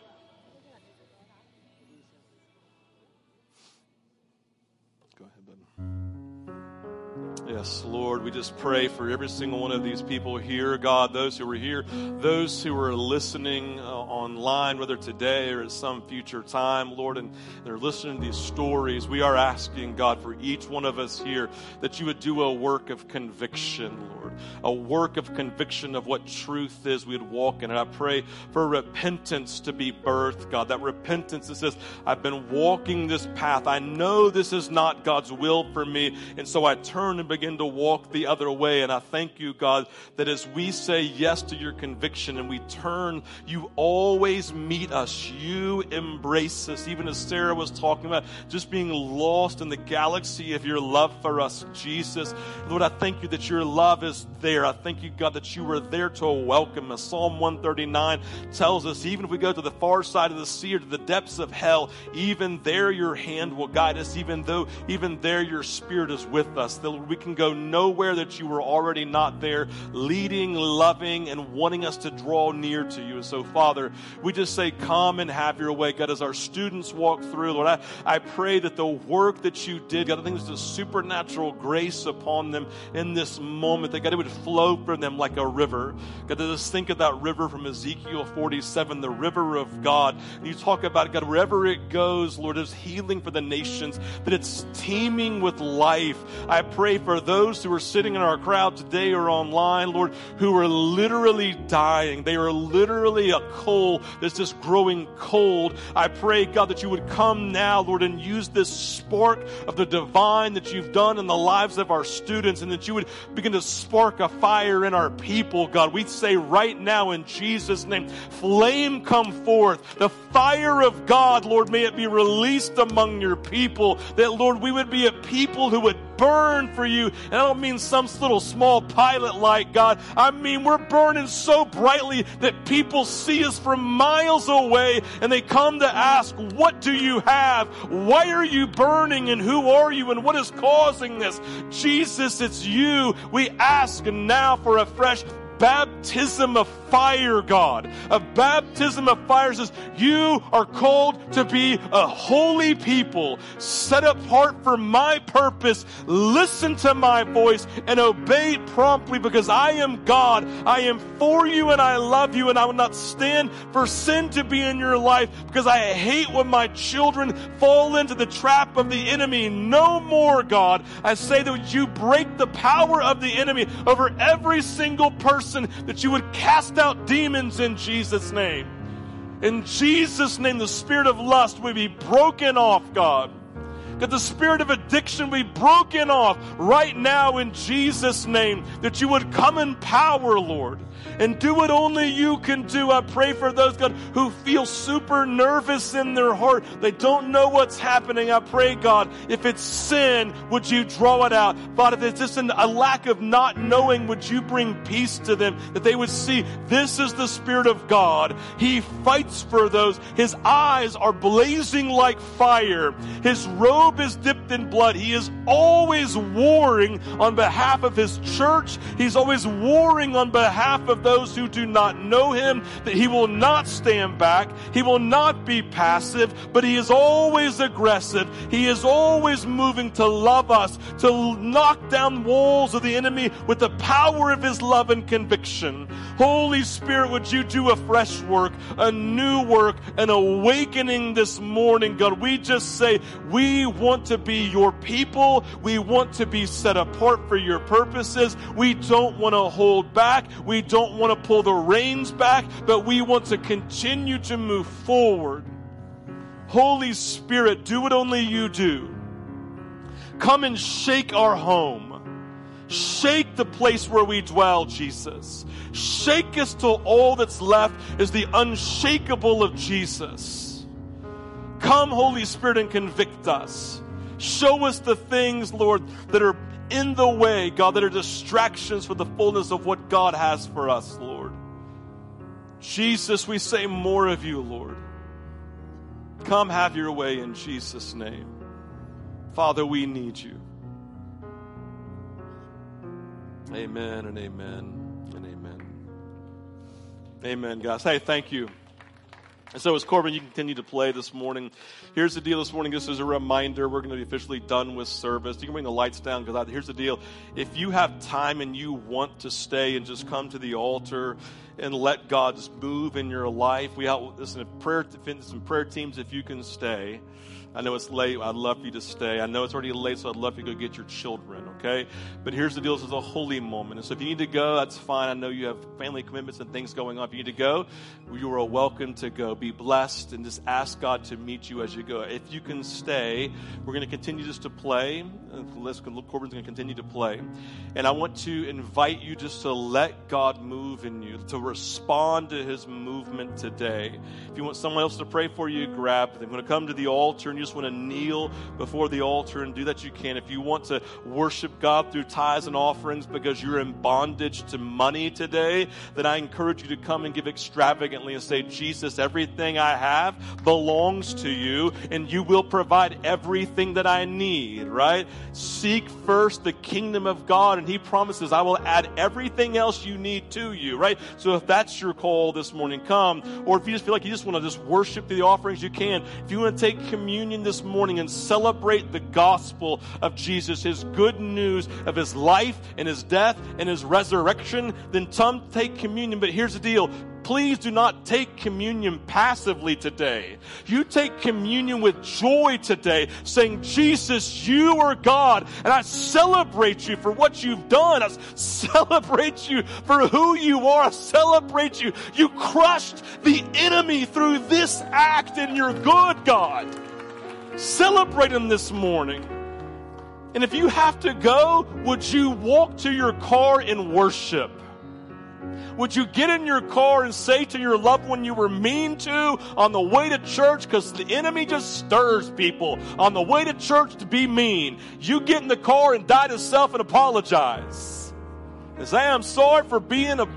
Yes, Lord, we just pray for every single one of these people here, God, those who are here, those who are listening uh, online, whether today or at some future time, Lord, and they're listening to these stories. We are asking, God, for each one of us here that you would do a work of conviction, Lord, a work of conviction of what truth is we would walk in. And I pray for repentance to be birthed, God, that repentance that says, I've been walking this path. I know this is not God's will for me. And so I turn and begin to walk the other way. And I thank you, God, that as we say yes to your conviction and we turn, you always meet us. You embrace us. Even as Sarah was talking about just being lost in the galaxy of your love for us, Jesus. Lord, I thank you that your love is there. I thank you, God, that you were there to welcome us. Psalm 139 tells us even if we go to the far side of the sea or to the depths of hell, even there your hand will guide us, even though even there your spirit is with us. That we can go nowhere that you were already not there, leading, loving, and wanting us to draw near to you. And so, Father, we just say, come and have your way. God, as our students walk through, Lord, I, I pray that the work that you did, God, I think there's a supernatural grace upon them in this moment, that God, it would flow from them like a river. God, just think of that river from Ezekiel 47, the river of God. And you talk about, God, wherever it goes, Lord, there's healing for the nations, that it's teeming with life. I pray for those who are sitting in our crowd today or online, Lord, who are literally dying. They are literally a coal that's just growing cold. I pray, God, that you would come now, Lord, and use this spark of the divine that you've done in the lives of our students and that you would begin to spark a fire in our people, God. We say right now in Jesus' name, flame come forth. The fire of God, Lord, may it be released among your people. That, Lord, we would be a people who would burn for you. And I don't mean some little small pilot light, God. I mean we're burning so brightly that people see us from miles away and they come to ask, What do you have? Why are you burning? And who are you? And what is causing this? Jesus, it's you. We ask now for a fresh baptism of fire, God. A baptism of fire says, You are called to be a holy people, set apart for my purpose. Listen to my voice and obey promptly because I am God. I am for you and I love you and I will not stand for sin to be in your life because I hate when my children fall into the trap of the enemy. No more, God. I say that you break the power of the enemy over every single person that you would cast out demons in Jesus' name. In Jesus' name, the spirit of lust would be broken off, God. That the spirit of addiction be broken off right now in Jesus' name, that you would come in power, Lord, and do what only you can do. I pray for those, God, who feel super nervous in their heart. They don't know what's happening. I pray, God, if it's sin, would you draw it out? God, if it's just an, a lack of not knowing, would you bring peace to them? That they would see this is the Spirit of God. He fights for those. His eyes are blazing like fire. His robe is dipped in blood. He is always warring on behalf of his church. He's always warring on behalf of those who do not know him, that he will not stand back. He will not be passive, but he is always aggressive. He is always moving to love us, to knock down walls of the enemy with the power of his love and conviction. Holy Spirit, would you do a fresh work, a new work, an awakening this morning, God? We just say, we want to be your people. We want to be set apart for your purposes. We don't want to hold back. We don't want to pull the reins back, but we want to continue to move forward. Holy Spirit, do what only you do. Come and shake our home. Shake the place where we dwell, Jesus. Shake us till all that's left is the unshakable of Jesus. Come, Holy Spirit, and convict us. Show us the things, Lord, that are in the way, God, that are distractions for the fullness of what God has for us, Lord. Jesus, we say more of you, Lord. Come have your way in Jesus' name. Father, we need you. Amen and amen and amen. Amen, guys. Hey, thank you. And so, as Corbin, you continue to play this morning. Here's the deal this morning. This is a reminder. We're going to be officially done with service. You can bring the lights down because here's the deal. If you have time and you want to stay and just come to the altar and let God just move in your life, we have listen, prayer, some prayer teams if you can stay. I know it's late. I'd love for you to stay. I know it's already late, so I'd love for you to go get your children, okay? But here's the deal this is a holy moment. And so if you need to go, that's fine. I know you have family commitments and things going on. If you need to go, you are welcome to go. Be blessed and just ask God to meet you as you go. If you can stay, we're going to continue just to play. Corbin's going to continue to play. And I want to invite you just to let God move in you, to respond to his movement today. If you want someone else to pray for you, grab them. I'm to come to the altar and you just want to kneel before the altar and do that, you can. If you want to worship God through tithes and offerings because you're in bondage to money today, then I encourage you to come and give extravagantly and say, Jesus, everything I have belongs to you, and you will provide everything that I need, right? Seek first the kingdom of God, and He promises, I will add everything else you need to you, right? So if that's your call this morning, come. Or if you just feel like you just want to just worship through the offerings, you can. If you want to take communion, communion this morning and celebrate the gospel of Jesus, his good news of his life and his death and his resurrection, then come take communion. But here's the deal please do not take communion passively today. You take communion with joy today, saying, Jesus, you are God, and I celebrate you for what you've done. I celebrate you for who you are. I celebrate you. You crushed the enemy through this act, and you're good, God. Celebrate Him this morning. And if you have to go, would you walk to your car in worship? Would you get in your car and say to your loved one you were mean to on the way to church? Because the enemy just stirs people on the way to church to be mean. You get in the car and die to self and apologize. And say, I'm sorry for being a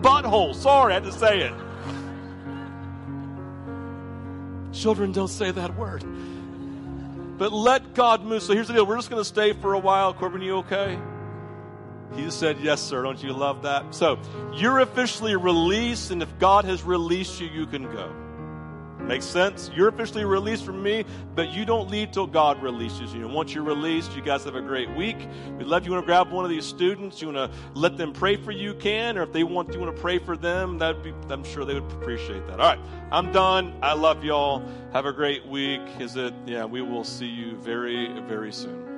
butthole. Sorry, I had to say it. Children don't say that word. But let God move. So here's the deal. We're just going to stay for a while. Corbin, you okay? He said, Yes, sir. Don't you love that? So you're officially released, and if God has released you, you can go. Makes sense? You're officially released from me, but you don't leave till God releases you. And once you're released, you guys have a great week. We love you. Want to grab one of these students? You want to let them pray for you? Can or if they want, you want to pray for them? That'd be. I'm sure they would appreciate that. All right, I'm done. I love y'all. Have a great week. Is it? Yeah, we will see you very, very soon.